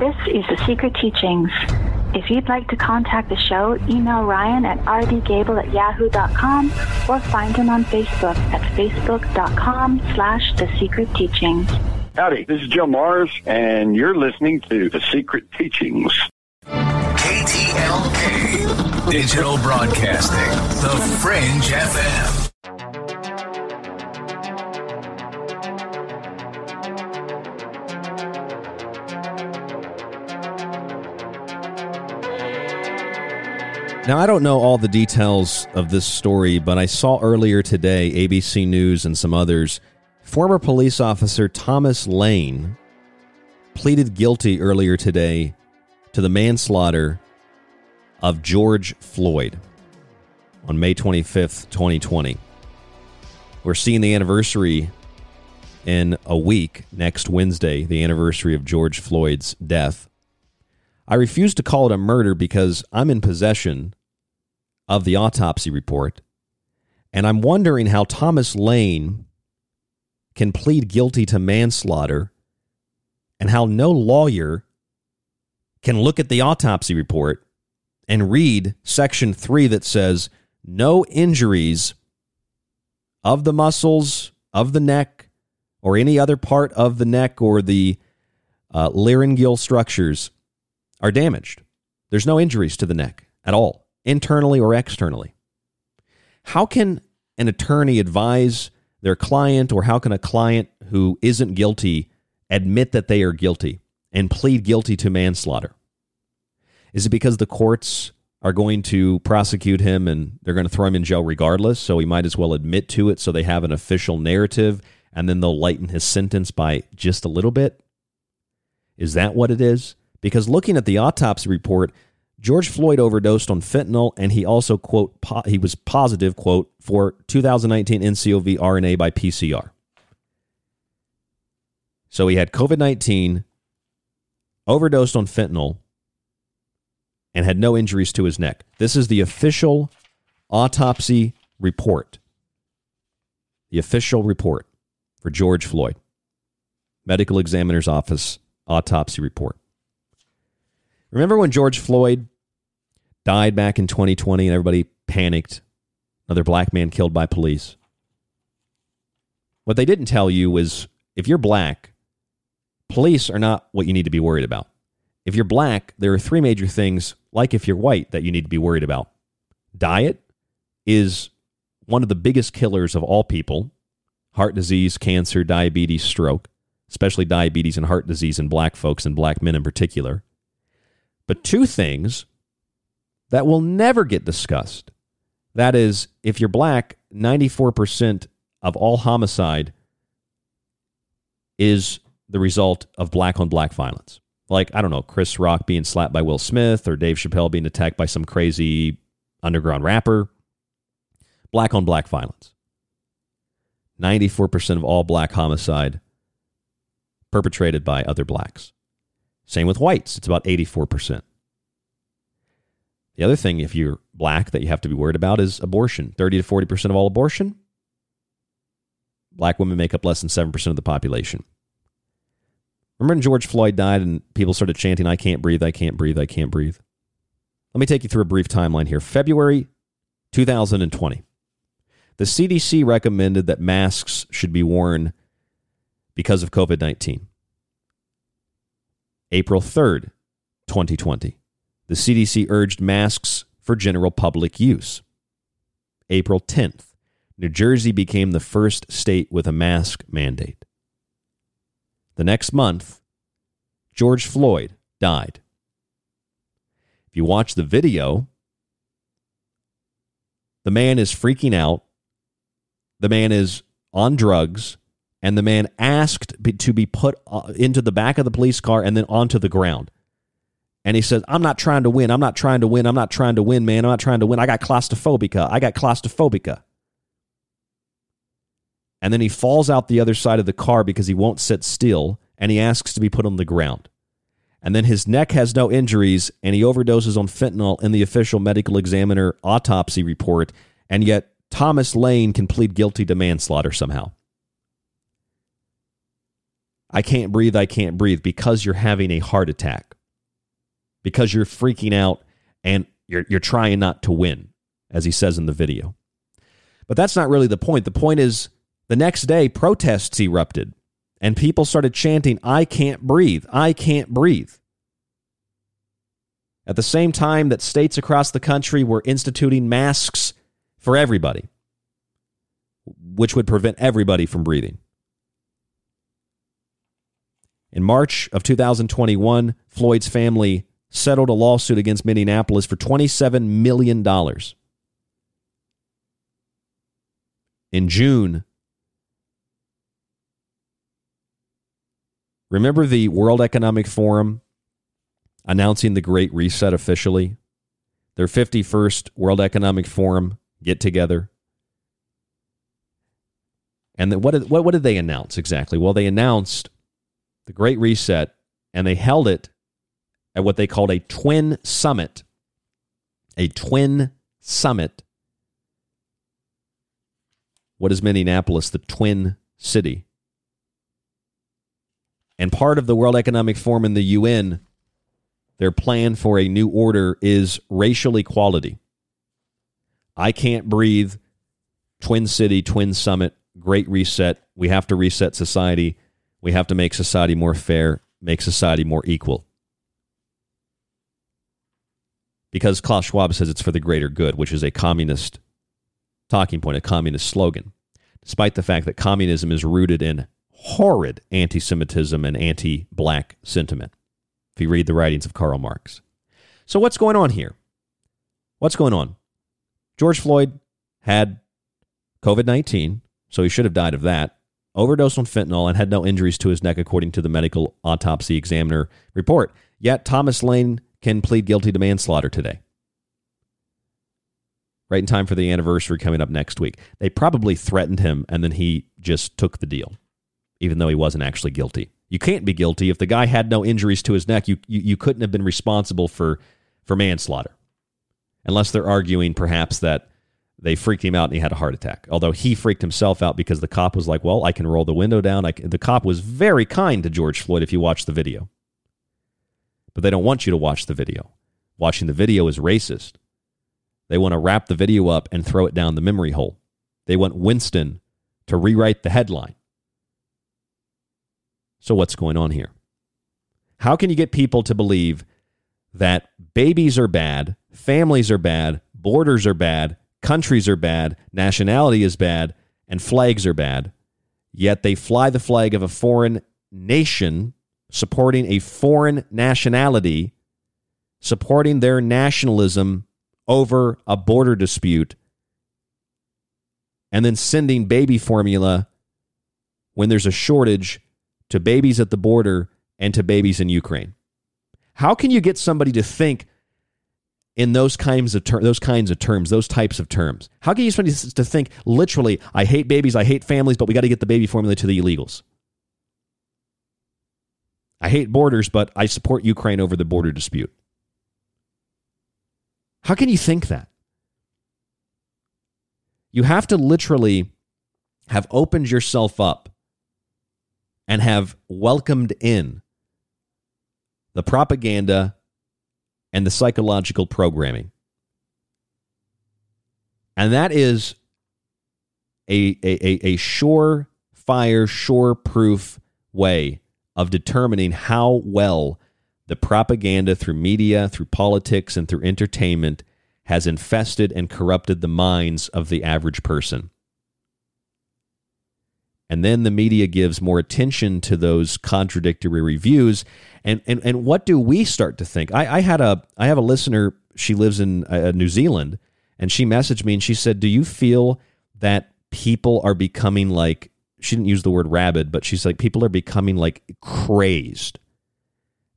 This is The Secret Teachings. If you'd like to contact the show, email Ryan at rdgable at yahoo.com or find him on Facebook at facebook.com slash The Secret Teachings.
Howdy, this is Joe Mars, and you're listening to The Secret Teachings.
KTLK Digital Broadcasting, The Fringe FM.
Now, I don't know all the details of this story, but I saw earlier today, ABC News and some others, former police officer Thomas Lane pleaded guilty earlier today to the manslaughter of George Floyd on May 25th, 2020. We're seeing the anniversary in a week, next Wednesday, the anniversary of George Floyd's death. I refuse to call it a murder because I'm in possession of the autopsy report. And I'm wondering how Thomas Lane can plead guilty to manslaughter and how no lawyer can look at the autopsy report and read section three that says no injuries of the muscles of the neck or any other part of the neck or the uh, laryngeal structures are damaged. There's no injuries to the neck at all internally or externally. How can an attorney advise their client, or how can a client who isn't guilty admit that they are guilty and plead guilty to manslaughter? Is it because the courts are going to prosecute him and they're going to throw him in jail regardless, so he might as well admit to it so they have an official narrative and then they'll lighten his sentence by just a little bit? Is that what it is? Because looking at the autopsy report, George Floyd overdosed on fentanyl, and he also quote po- he was positive quote for 2019 NCOV RNA by PCR. So he had COVID 19, overdosed on fentanyl, and had no injuries to his neck. This is the official autopsy report. The official report for George Floyd. Medical Examiner's Office autopsy report. Remember when George Floyd died back in 2020 and everybody panicked? Another black man killed by police. What they didn't tell you was if you're black, police are not what you need to be worried about. If you're black, there are three major things, like if you're white, that you need to be worried about. Diet is one of the biggest killers of all people heart disease, cancer, diabetes, stroke, especially diabetes and heart disease in black folks and black men in particular. But two things that will never get discussed. That is, if you're black, 94% of all homicide is the result of black on black violence. Like, I don't know, Chris Rock being slapped by Will Smith or Dave Chappelle being attacked by some crazy underground rapper. Black on black violence. 94% of all black homicide perpetrated by other blacks. Same with whites, it's about 84%. The other thing, if you're black, that you have to be worried about is abortion. 30 to 40% of all abortion, black women make up less than 7% of the population. Remember when George Floyd died and people started chanting, I can't breathe, I can't breathe, I can't breathe? Let me take you through a brief timeline here. February 2020. The CDC recommended that masks should be worn because of COVID 19. April 3rd, 2020. The CDC urged masks for general public use. April 10th. New Jersey became the first state with a mask mandate. The next month, George Floyd died. If you watch the video, the man is freaking out. The man is on drugs and the man asked to be put uh, into the back of the police car and then onto the ground. And he says, I'm not trying to win. I'm not trying to win. I'm not trying to win, man. I'm not trying to win. I got claustrophobica. I got claustrophobica. And then he falls out the other side of the car because he won't sit still and he asks to be put on the ground. And then his neck has no injuries and he overdoses on fentanyl in the official medical examiner autopsy report. And yet Thomas Lane can plead guilty to manslaughter somehow. I can't breathe, I can't breathe because you're having a heart attack. Because you're freaking out and you're, you're trying not to win, as he says in the video. But that's not really the point. The point is the next day, protests erupted and people started chanting, I can't breathe, I can't breathe. At the same time that states across the country were instituting masks for everybody, which would prevent everybody from breathing. In March of 2021, Floyd's family settled a lawsuit against Minneapolis for $27 million. In June, remember the World Economic Forum announcing the Great Reset officially? Their 51st World Economic Forum get together. And what did, what, what did they announce exactly? Well, they announced the Great Reset and they held it at what they called a twin summit. A twin summit. What is Minneapolis? The twin city. And part of the World Economic Forum and the UN, their plan for a new order is racial equality. I can't breathe. Twin City, Twin Summit, Great Reset. We have to reset society. We have to make society more fair, make society more equal. Because Klaus Schwab says it's for the greater good, which is a communist talking point, a communist slogan, despite the fact that communism is rooted in horrid anti Semitism and anti black sentiment, if you read the writings of Karl Marx. So, what's going on here? What's going on? George Floyd had COVID 19, so he should have died of that overdosed on fentanyl, and had no injuries to his neck, according to the medical autopsy examiner report. Yet Thomas Lane can plead guilty to manslaughter today. Right in time for the anniversary coming up next week. They probably threatened him, and then he just took the deal, even though he wasn't actually guilty. You can't be guilty if the guy had no injuries to his neck. You you, you couldn't have been responsible for for manslaughter, unless they're arguing perhaps that they freaked him out and he had a heart attack. Although he freaked himself out because the cop was like, "Well, I can roll the window down." the cop was very kind to George Floyd if you watch the video. But they don't want you to watch the video. Watching the video is racist. They want to wrap the video up and throw it down the memory hole. They want Winston to rewrite the headline. So what's going on here? How can you get people to believe that babies are bad, families are bad, borders are bad, countries are bad, nationality is bad, and flags are bad. Yet they fly the flag of a foreign nation supporting a foreign nationality, supporting their nationalism over a border dispute, and then sending baby formula when there's a shortage to babies at the border and to babies in Ukraine. How can you get somebody to think in those kinds of ter- those kinds of terms, those types of terms? How can you somebody to think literally, I hate babies, I hate families, but we got to get the baby formula to the illegals? I hate borders, but I support Ukraine over the border dispute. How can you think that? You have to literally have opened yourself up and have welcomed in the propaganda and the psychological programming. And that is a, a, a, sure fire, sure proof way of determining how well the propaganda through media, through politics, and through entertainment has infested and corrupted the minds of the average person. And then the media gives more attention to those contradictory reviews and and and what do we start to think? I, I had a I have a listener. She lives in uh, New Zealand, and she messaged me and she said, "Do you feel that people are becoming like?" She didn't use the word rabid, but she's like, "People are becoming like crazed."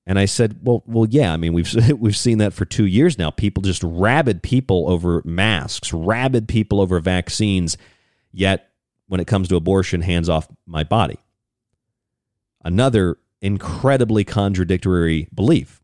And I said, "Well, well, yeah. I mean, we've [laughs] we've seen that for two years now. People just rabid people over masks, rabid people over vaccines. Yet, when it comes to abortion, hands off my body." Another incredibly contradictory belief.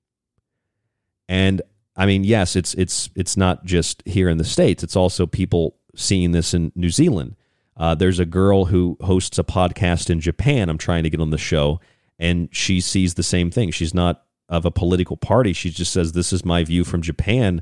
And I mean, yes, it's it's it's not just here in the states; it's also people seeing this in New Zealand. Uh, there's a girl who hosts a podcast in Japan. I'm trying to get on the show, and she sees the same thing. She's not of a political party. She just says, This is my view from Japan.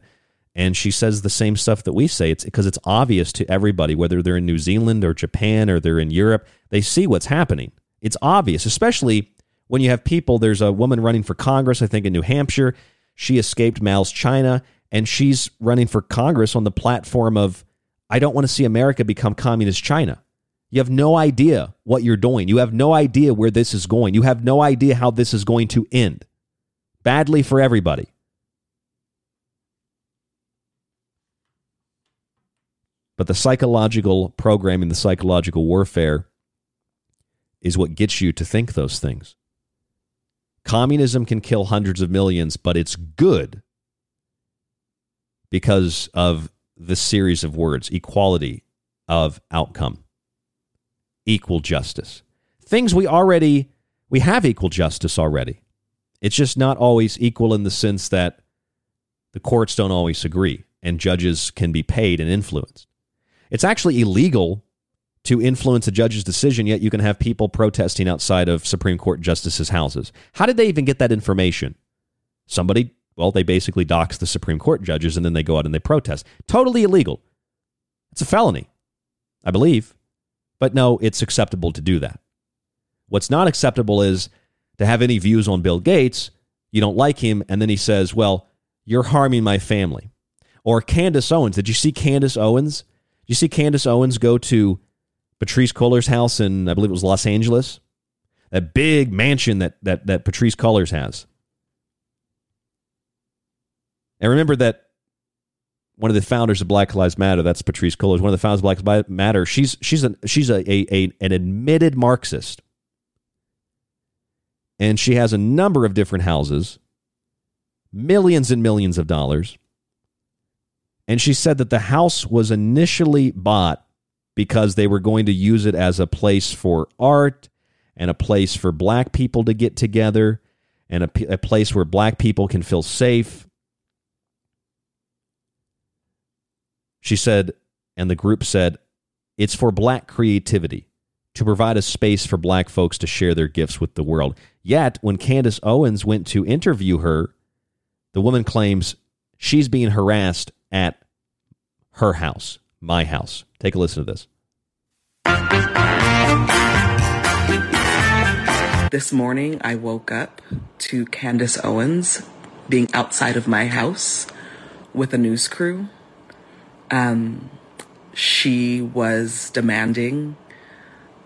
And she says the same stuff that we say. It's because it's obvious to everybody, whether they're in New Zealand or Japan or they're in Europe, they see what's happening. It's obvious, especially when you have people. There's a woman running for Congress, I think, in New Hampshire. She escaped Mao's China, and she's running for Congress on the platform of, I don't want to see America become communist China. You have no idea what you're doing. You have no idea where this is going. You have no idea how this is going to end. Badly for everybody. But the psychological programming, the psychological warfare is what gets you to think those things. Communism can kill hundreds of millions, but it's good because of this series of words equality of outcome, equal justice. Things we already, we have equal justice already. It's just not always equal in the sense that the courts don't always agree and judges can be paid and influenced. It's actually illegal to influence a judge's decision, yet you can have people protesting outside of Supreme Court justices' houses. How did they even get that information? Somebody, well, they basically dox the Supreme Court judges and then they go out and they protest. Totally illegal. It's a felony, I believe. But no, it's acceptable to do that. What's not acceptable is to have any views on Bill Gates. You don't like him, and then he says, Well, you're harming my family. Or Candace Owens. Did you see Candace Owens? You see Candace Owens go to Patrisse Cullors' house in, I believe it was Los Angeles? That big mansion that, that, that Patrisse Cullors has. And remember that one of the founders of Black Lives Matter, that's Patrisse Cullors, one of the founders of Black Lives Matter, she's, she's, a, she's a, a, a, an admitted Marxist. And she has a number of different houses, millions and millions of dollars. And she said that the house was initially bought because they were going to use it as a place for art and a place for black people to get together and a, place where black people can feel safe. She said, and the group said, it's for black creativity to provide a space for black folks to share their gifts with the world. Yet, when Candace Owens went to interview her, the woman claims she's being harassed at her house, my house. Take a listen to this.
This morning, I woke up to Candace Owens being outside of my house with a news crew. Um, she was demanding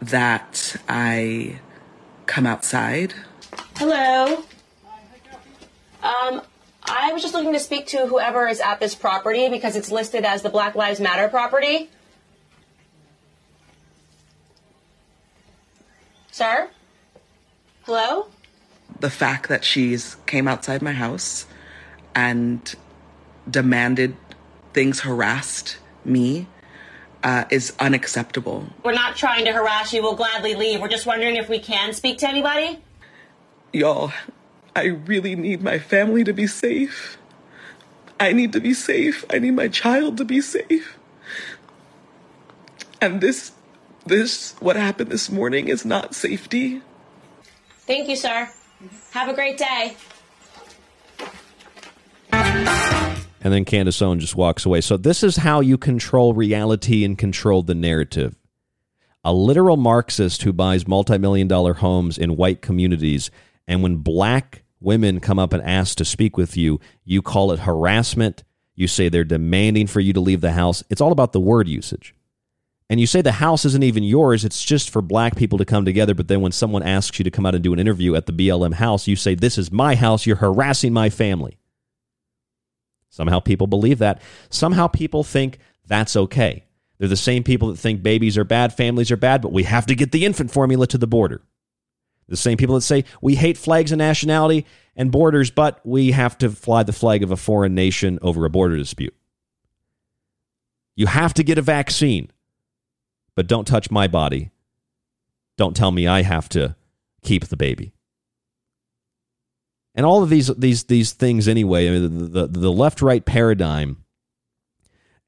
that I come outside.
Hello. Um, I was just looking to speak to whoever is at this property because it's listed as the Black Lives Matter property. Sir? Hello?
The fact that she's came outside my house and demanded things, harassed me, uh, is unacceptable.
We're not trying to harass you. We'll gladly leave. We're just wondering if we can speak to anybody.
Y'all, I really need my family to be safe. I need to be safe. I need my child to be safe. And this, this, what happened this morning is not safety.
Thank you, sir. Have a great day.
And then Candace Owens just walks away. So this is how you control reality and control the narrative. A literal Marxist who buys multi-million dollar homes in white communities, and when black women come up and ask to speak with you, you call it harassment. You say they're demanding for you to leave the house. It's all about the word usage. And you say the house isn't even yours, it's just for black people to come together. But then when someone asks you to come out and do an interview at the BLM house, you say, This is my house, you're harassing my family. Somehow people believe that. Somehow people think that's okay. They're the same people that think babies are bad, families are bad, but we have to get the infant formula to the border. The same people that say we hate flags and nationality and borders, but we have to fly the flag of a foreign nation over a border dispute. You have to get a vaccine, but don't touch my body. Don't tell me I have to keep the baby and all of these these these things anyway. I mean, the, the, the left right paradigm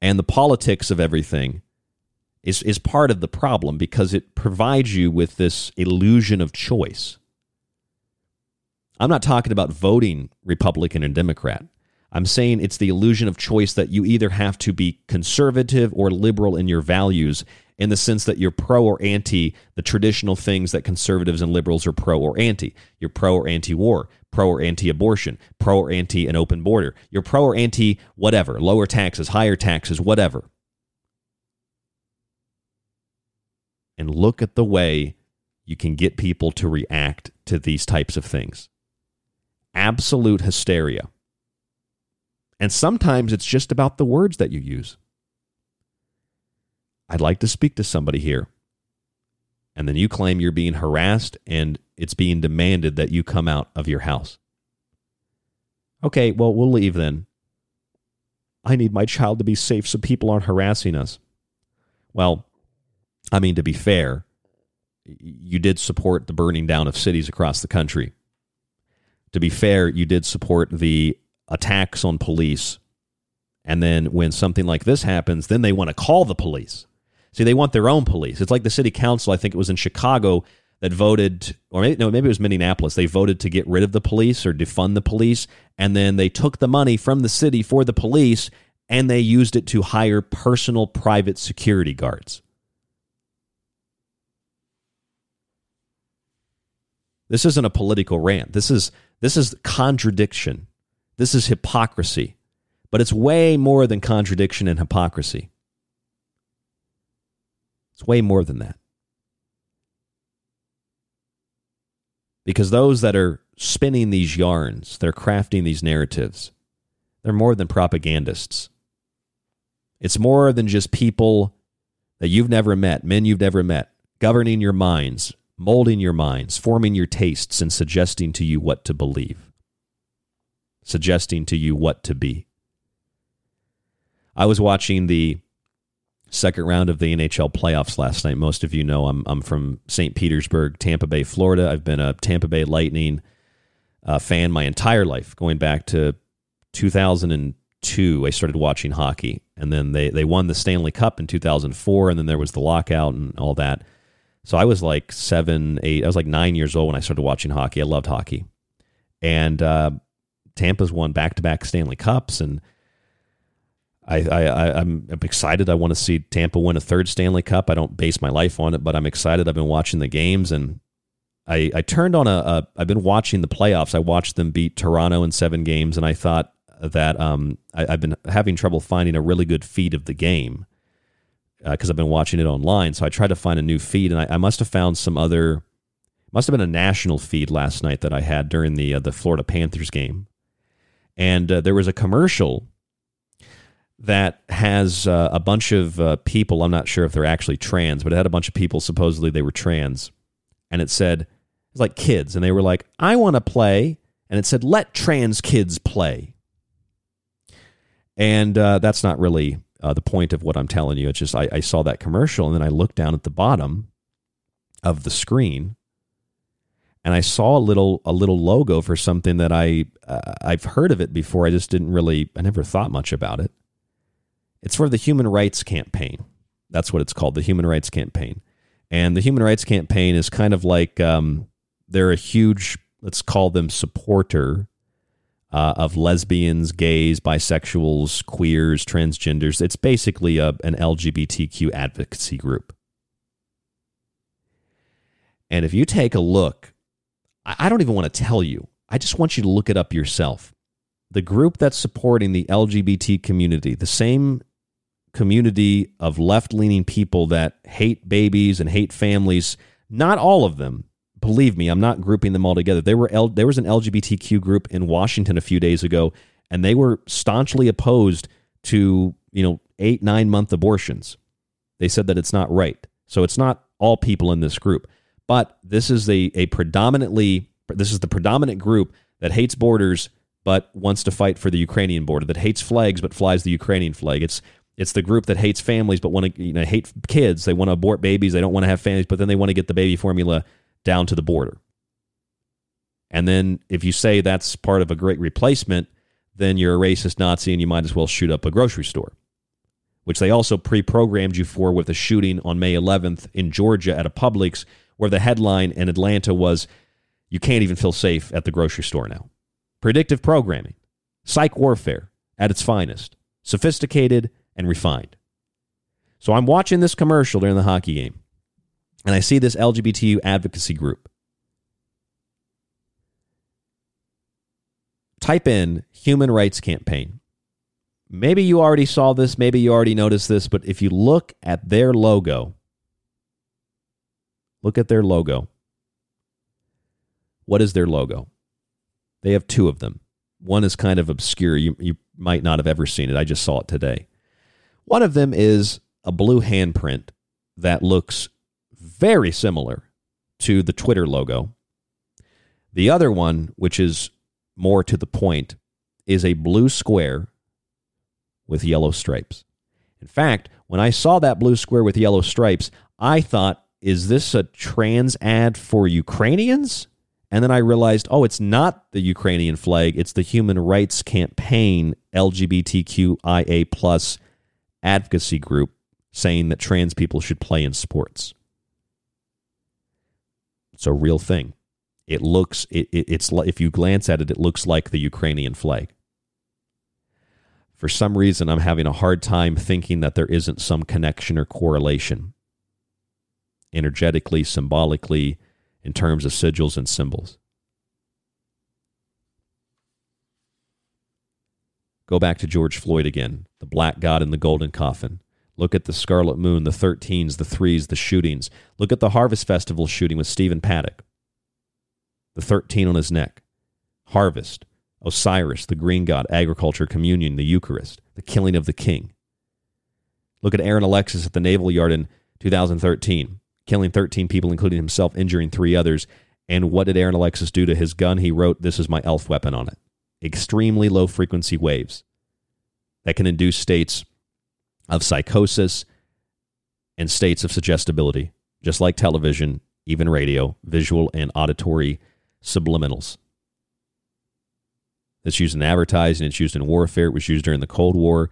and the politics of everything is is part of the problem because it provides you with this illusion of choice. I'm not talking about voting Republican and Democrat. I'm saying it's the illusion of choice that you either have to be conservative or liberal in your values in the sense that you're pro or anti the traditional things that conservatives and liberals are pro or anti. You're pro or anti war, pro or anti abortion, pro or anti an open border. You're pro or anti whatever, lower taxes, higher taxes, whatever. And look at the way you can get people to react to these types of things. Absolute hysteria. And sometimes it's just about the words that you use. I'd like to speak to somebody here. And then you claim you're being harassed and it's being demanded that you come out of your house. Okay, well, we'll leave then. I need my child to be safe so people aren't harassing us. Well, I mean, to be fair, you did support the burning down of cities across the country. To be fair, you did support the attacks on police. And then when something like this happens, then they want to call the police. See, they want their own police. It's like the city council, I think it was in Chicago, that voted, or maybe, no, maybe it was Minneapolis. They voted to get rid of the police or defund the police. And then they took the money from the city for the police and they used it to hire personal private security guards. This isn't a political rant. This is this is contradiction. This is hypocrisy. But it's way more than contradiction and hypocrisy. It's way more than that. Because those that are spinning these yarns, they're crafting these narratives, they're more than propagandists. It's more than just people that you've never met, men you've never met, governing your minds, molding your minds, forming your tastes, and suggesting to you what to believe, suggesting to you what to be. I was watching the second round of the NHL playoffs last night. Most of you know I'm, I'm from St. Petersburg, Tampa Bay, Florida. I've been a Tampa Bay Lightning uh, fan my entire life, going back to 2002. I started watching hockey, and then they, they won the Stanley Cup in 2004, and then there was the lockout and all that. So I was like seven, eight, I was like nine years old when I started watching hockey. I loved hockey. And uh, Tampa's won back to back Stanley Cups, and I, I, I'm excited. I want to see Tampa win a third Stanley Cup. I don't base my life on it, but I'm excited. I've been watching the games, and I, I turned on a, a. I've been watching the playoffs. I watched them beat Toronto in seven games, and I thought that um, I, have been having trouble finding a really good feed of the game because uh, I've been watching it online. So I tried to find a new feed, and I, I must have found some other. Must have been a national feed last night that I had during the uh, the Florida Panthers game, and uh, there was a commercial that has uh, a bunch of uh, people. I'm not sure if they're actually trans, but it had a bunch of people supposedly they were trans, and it said it's like kids, and they were like, "I want to play," and it said, "Let trans kids play," and uh, that's not really uh, the point of what I'm telling you. It's just I, I saw that commercial, and then I looked down at the bottom of the screen, and I saw a little a little logo for something that I uh, I've heard of it before. I just didn't really I never thought much about it. It's for the Human Rights Campaign. That's what it's called, the Human Rights Campaign. And the Human Rights Campaign is kind of like um, they're a huge, let's call them supporter uh, of lesbians, gays, bisexuals, queers, transgenders. It's basically a, an LGBTQ advocacy group. And if you take a look, I don't even want to tell you, I just want you to look it up yourself. The group that's supporting the LGBT community, the same community of left leaning people that hate babies and hate families. Not all of them. Believe me, I'm not grouping them all together. There were L- there was an LGBTQ group in Washington a few days ago, and they were staunchly opposed to you know eight nine month abortions. They said that it's not right. So it's not all people in this group, but this is a, a predominantly this is the predominant group that hates borders but wants to fight for the Ukrainian border, that hates flags but flies the Ukrainian flag. It's it's the group that hates families but want to you know hate kids. They want to abort babies. They don't want to have families, but then they want to get the baby formula down to the border. And then if you say that's part of a great replacement, then you're a racist Nazi and you might as well shoot up a grocery store, which they also pre-programmed you for with a shooting on May 11th in Georgia at a Publix, where the headline in Atlanta was You can't even feel safe at the grocery store now. Predictive programming, psych warfare at its finest, sophisticated and refined. So I'm watching this commercial during the hockey game, and I see this LGBTQ advocacy group. Type in human rights campaign. Maybe you already saw this, maybe you already noticed this, but if you look at their logo, look at their logo. What is their logo? They have two of them. One is kind of obscure. You, you might not have ever seen it. I just saw it today. One of them is a blue handprint that looks very similar to the Twitter logo. The other one, which is more to the point, is a blue square with yellow stripes. In fact, when I saw that blue square with yellow stripes, I thought, is this a trans ad for Ukrainians? And then I realized, oh, it's not the Ukrainian flag, it's the Human Rights Campaign LGBTQIA plus advocacy group saying that trans people should play in sports. It's a real thing. It looks it, it, it's if you glance at it, it looks like the Ukrainian flag. For some reason, I'm having a hard time thinking that there isn't some connection or correlation energetically, symbolically, in terms of sigils and symbols. Go back to George Floyd again, the black god in the golden coffin. Look at the Scarlet Moon, the 13s, the threes, the shootings. Look at the Harvest Festival shooting with Stephen Paddock, the 13 on his neck. Harvest, Osiris, the green god, agriculture, communion, the Eucharist, the killing of the king. Look at Aaron Alexis at the Naval Yard in 2013 killing 13 people, including himself, injuring three others. And what did Aaron Alexis do to his gun? He wrote, This is my ELF weapon on it. Extremely low frequency waves that can induce states of psychosis and states of suggestibility, just like television, even radio, visual and auditory subliminals. It's used in advertising, it's used in warfare, it was used during the Cold War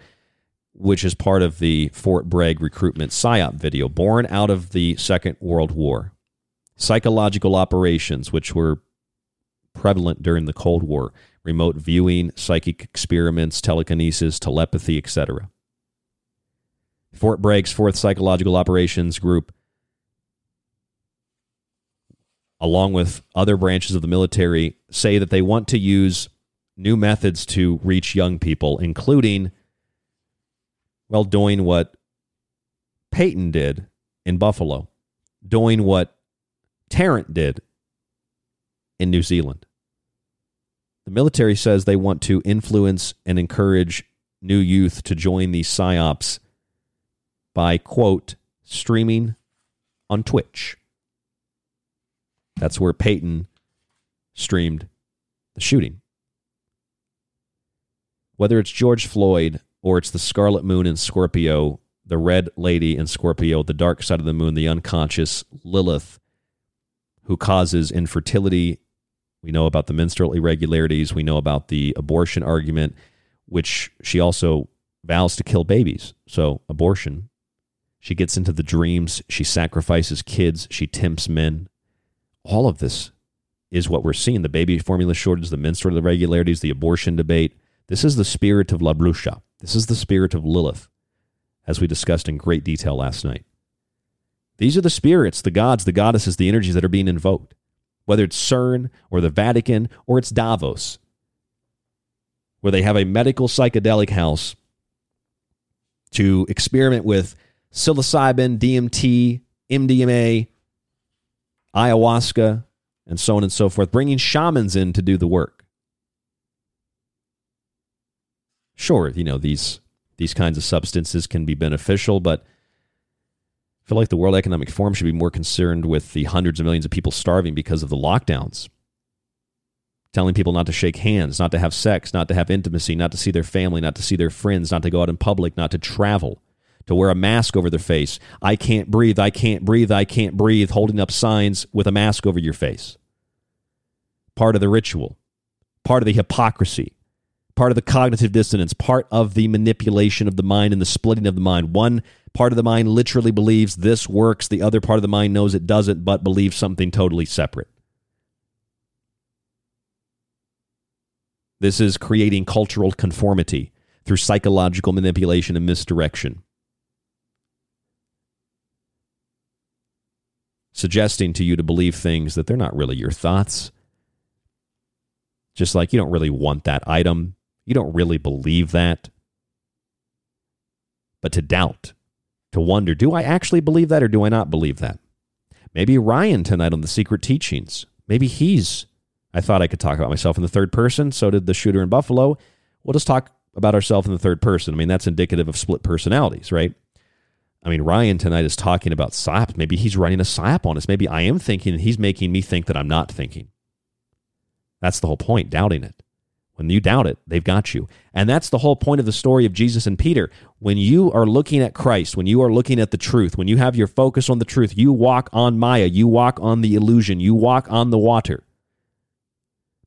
which is part of the Fort Bragg recruitment PSYOP video, born out of the Second World War. Psychological operations, which were prevalent during the Cold War, remote viewing, psychic experiments, telekinesis, telepathy, etc. Fort Bragg's 4th Psychological Operations Group, along with other branches of the military, say that they want to use new methods to reach young people, including well, doing what Payton did in Buffalo, doing what Tarrant did in New Zealand. The military says they want to influence and encourage new youth to join these psyops by, quote, streaming on Twitch. That's where Payton streamed the shooting. Whether it's George Floyd or it's the Scarlet Moon in Scorpio, the Red Lady in Scorpio, the dark side of the moon, the unconscious Lilith, who causes infertility. We know about the menstrual irregularities. We know about the abortion argument, which she also vows to kill babies. So, abortion. She gets into the dreams. She sacrifices kids. She tempts men. All of this is what we're seeing the baby formula shortage, the menstrual irregularities, the abortion debate. This is the spirit of La Bruja. This is the spirit of Lilith, as we discussed in great detail last night. These are the spirits, the gods, the goddesses, the energies that are being invoked, whether it's CERN or the Vatican or it's Davos, where they have a medical psychedelic house to experiment with psilocybin, DMT, MDMA, ayahuasca, and so on and so forth, bringing shamans in to do the work. sure, you know, these these kinds of substances can be beneficial, but I feel like the World Economic Forum should be more concerned with the hundreds of millions of people starving because of the lockdowns. Telling people not to shake hands, not to have sex, not to have intimacy, not to see their family, not to see their friends, not to go out in public, not to travel, to wear a mask over their face. I can't breathe, I can't breathe, I can't breathe, holding up signs with a mask over your face. Part of the ritual, part of the hypocrisy, part of the cognitive dissonance, part of the manipulation of the mind and the splitting of the mind. One part of the mind literally believes this works, the other part of the mind knows it doesn't, but believes something totally separate. This is creating cultural conformity through psychological manipulation and misdirection. Suggesting to you to believe things that they're not really your thoughts. Just like you don't really want that item, you don't really believe that. But to doubt, to wonder, do I actually believe that or do I not believe that? Maybe Ryan tonight on the secret teachings. Maybe he's I thought I could talk about myself in the third person. So did the shooter in Buffalo. We'll just talk about ourselves in the third person. I mean, that's indicative of split personalities, right? I mean, Ryan tonight is talking about psyop. Maybe he's running a psyop on us. Maybe I am thinking and he's making me think that I'm not thinking. That's the whole point, doubting it. When you doubt it, they've got you. And that's the whole point of the story of Jesus and Peter. When you are looking at Christ, when you are looking at the truth, when you have your focus on the truth, you walk on Maya, you walk on the illusion, you walk on the water.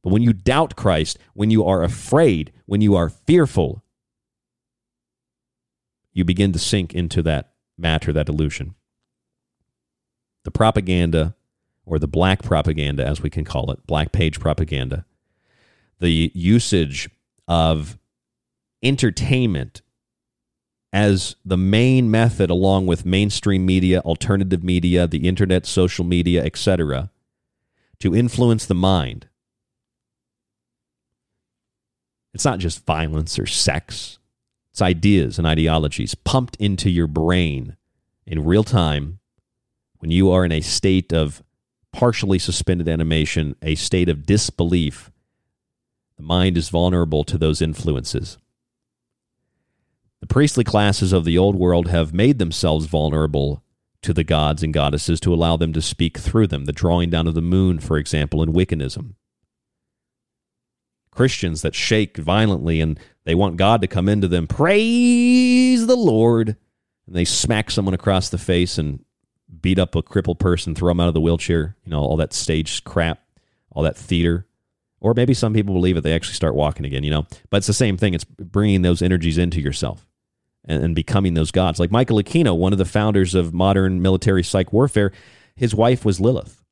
But when you doubt Christ, when you are afraid, when you are fearful, you begin to sink into that matter, that illusion. The propaganda, or the black propaganda, as we can call it, black page propaganda, the usage of entertainment as the main method, along with mainstream media, alternative media, the internet, social media, etc., to influence the mind it's not just violence or sex, it's ideas and ideologies pumped into your brain in real time when you are in a state of partially suspended animation, a state of disbelief. The mind is vulnerable to those influences. The priestly classes of the old world have made themselves vulnerable to the gods and goddesses to allow them to speak through them. The drawing down of the moon, for example, in Wiccanism. Christians that shake violently and they want God to come into them. Praise the Lord. And they smack someone across the face and beat up a crippled person, throw them out of the wheelchair, you know, all that stage crap, all that theater. Or maybe some people believe it, they actually start walking again, you know. But it's the same thing. It's bringing those energies into yourself and, and becoming those gods. Like Michael Aquino, one of the founders of modern military psych warfare, his wife was Lilith.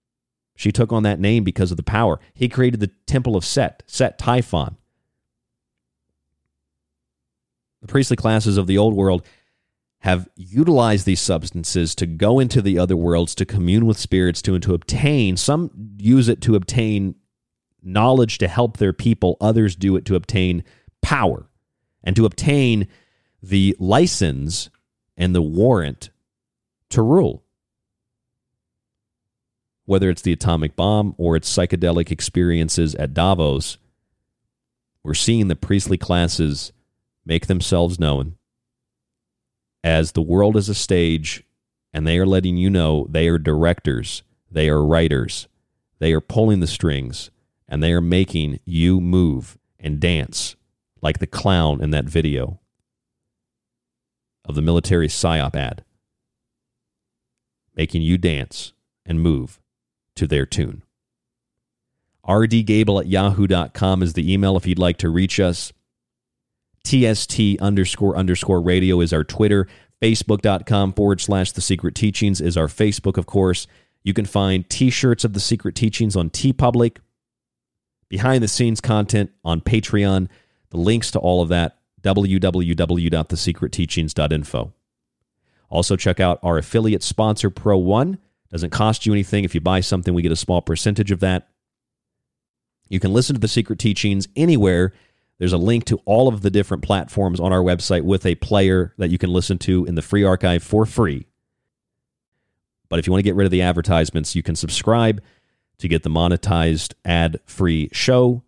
She took on that name because of the power. He created the temple of Set, Set Typhon. The priestly classes of the old world have utilized these substances to go into the other worlds, to commune with spirits, to, and to obtain. Some use it to obtain knowledge to help their people, others do it to obtain power and to obtain the license and the warrant to rule whether it's the atomic bomb or its psychedelic experiences at Davos, we're seeing the priestly classes make themselves known as the world is a stage, and they are letting you know they are directors, they are writers, they are pulling the strings, and they are making you move and dance like the clown in that video of the military PSYOP ad, making you dance and move to their tune. rdgable at yahoo.com is the email if you'd like to reach us. TST underscore underscore radio is our Twitter. Facebook.com forward slash The Secret Teachings is our Facebook, of course. You can find t shirts of The Secret Teachings on TeePublic, behind the scenes content on Patreon. The links to all of that, www.thesecretteachings.info. Also, check out our affiliate sponsor, Pro One. Doesn't cost you anything. If you buy something, we get a small percentage of that. You can listen to the secret teachings anywhere. There's a link to all of the different platforms on our website with a player that you can listen to in the free archive for free. But if you want to get rid of the advertisements, you can subscribe to get the monetized ad free show,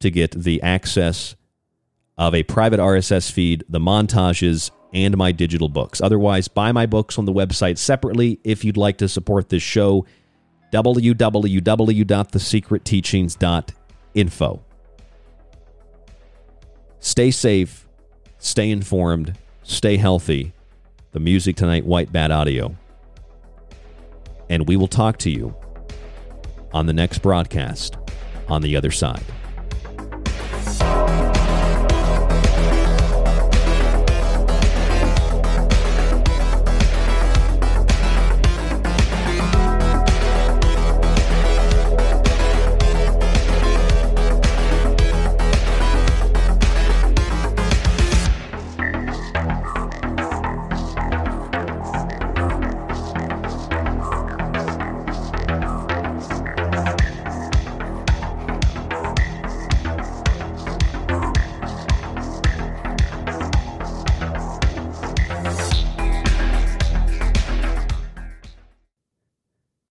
to get the access of a private RSS feed, the montages, and my digital books. Otherwise, buy my books on the website separately if you'd like to support this show. www.thesecretteachings.info. Stay safe, stay informed, stay healthy. The music tonight, White Bat Audio. And we will talk to you on the next broadcast on the other side.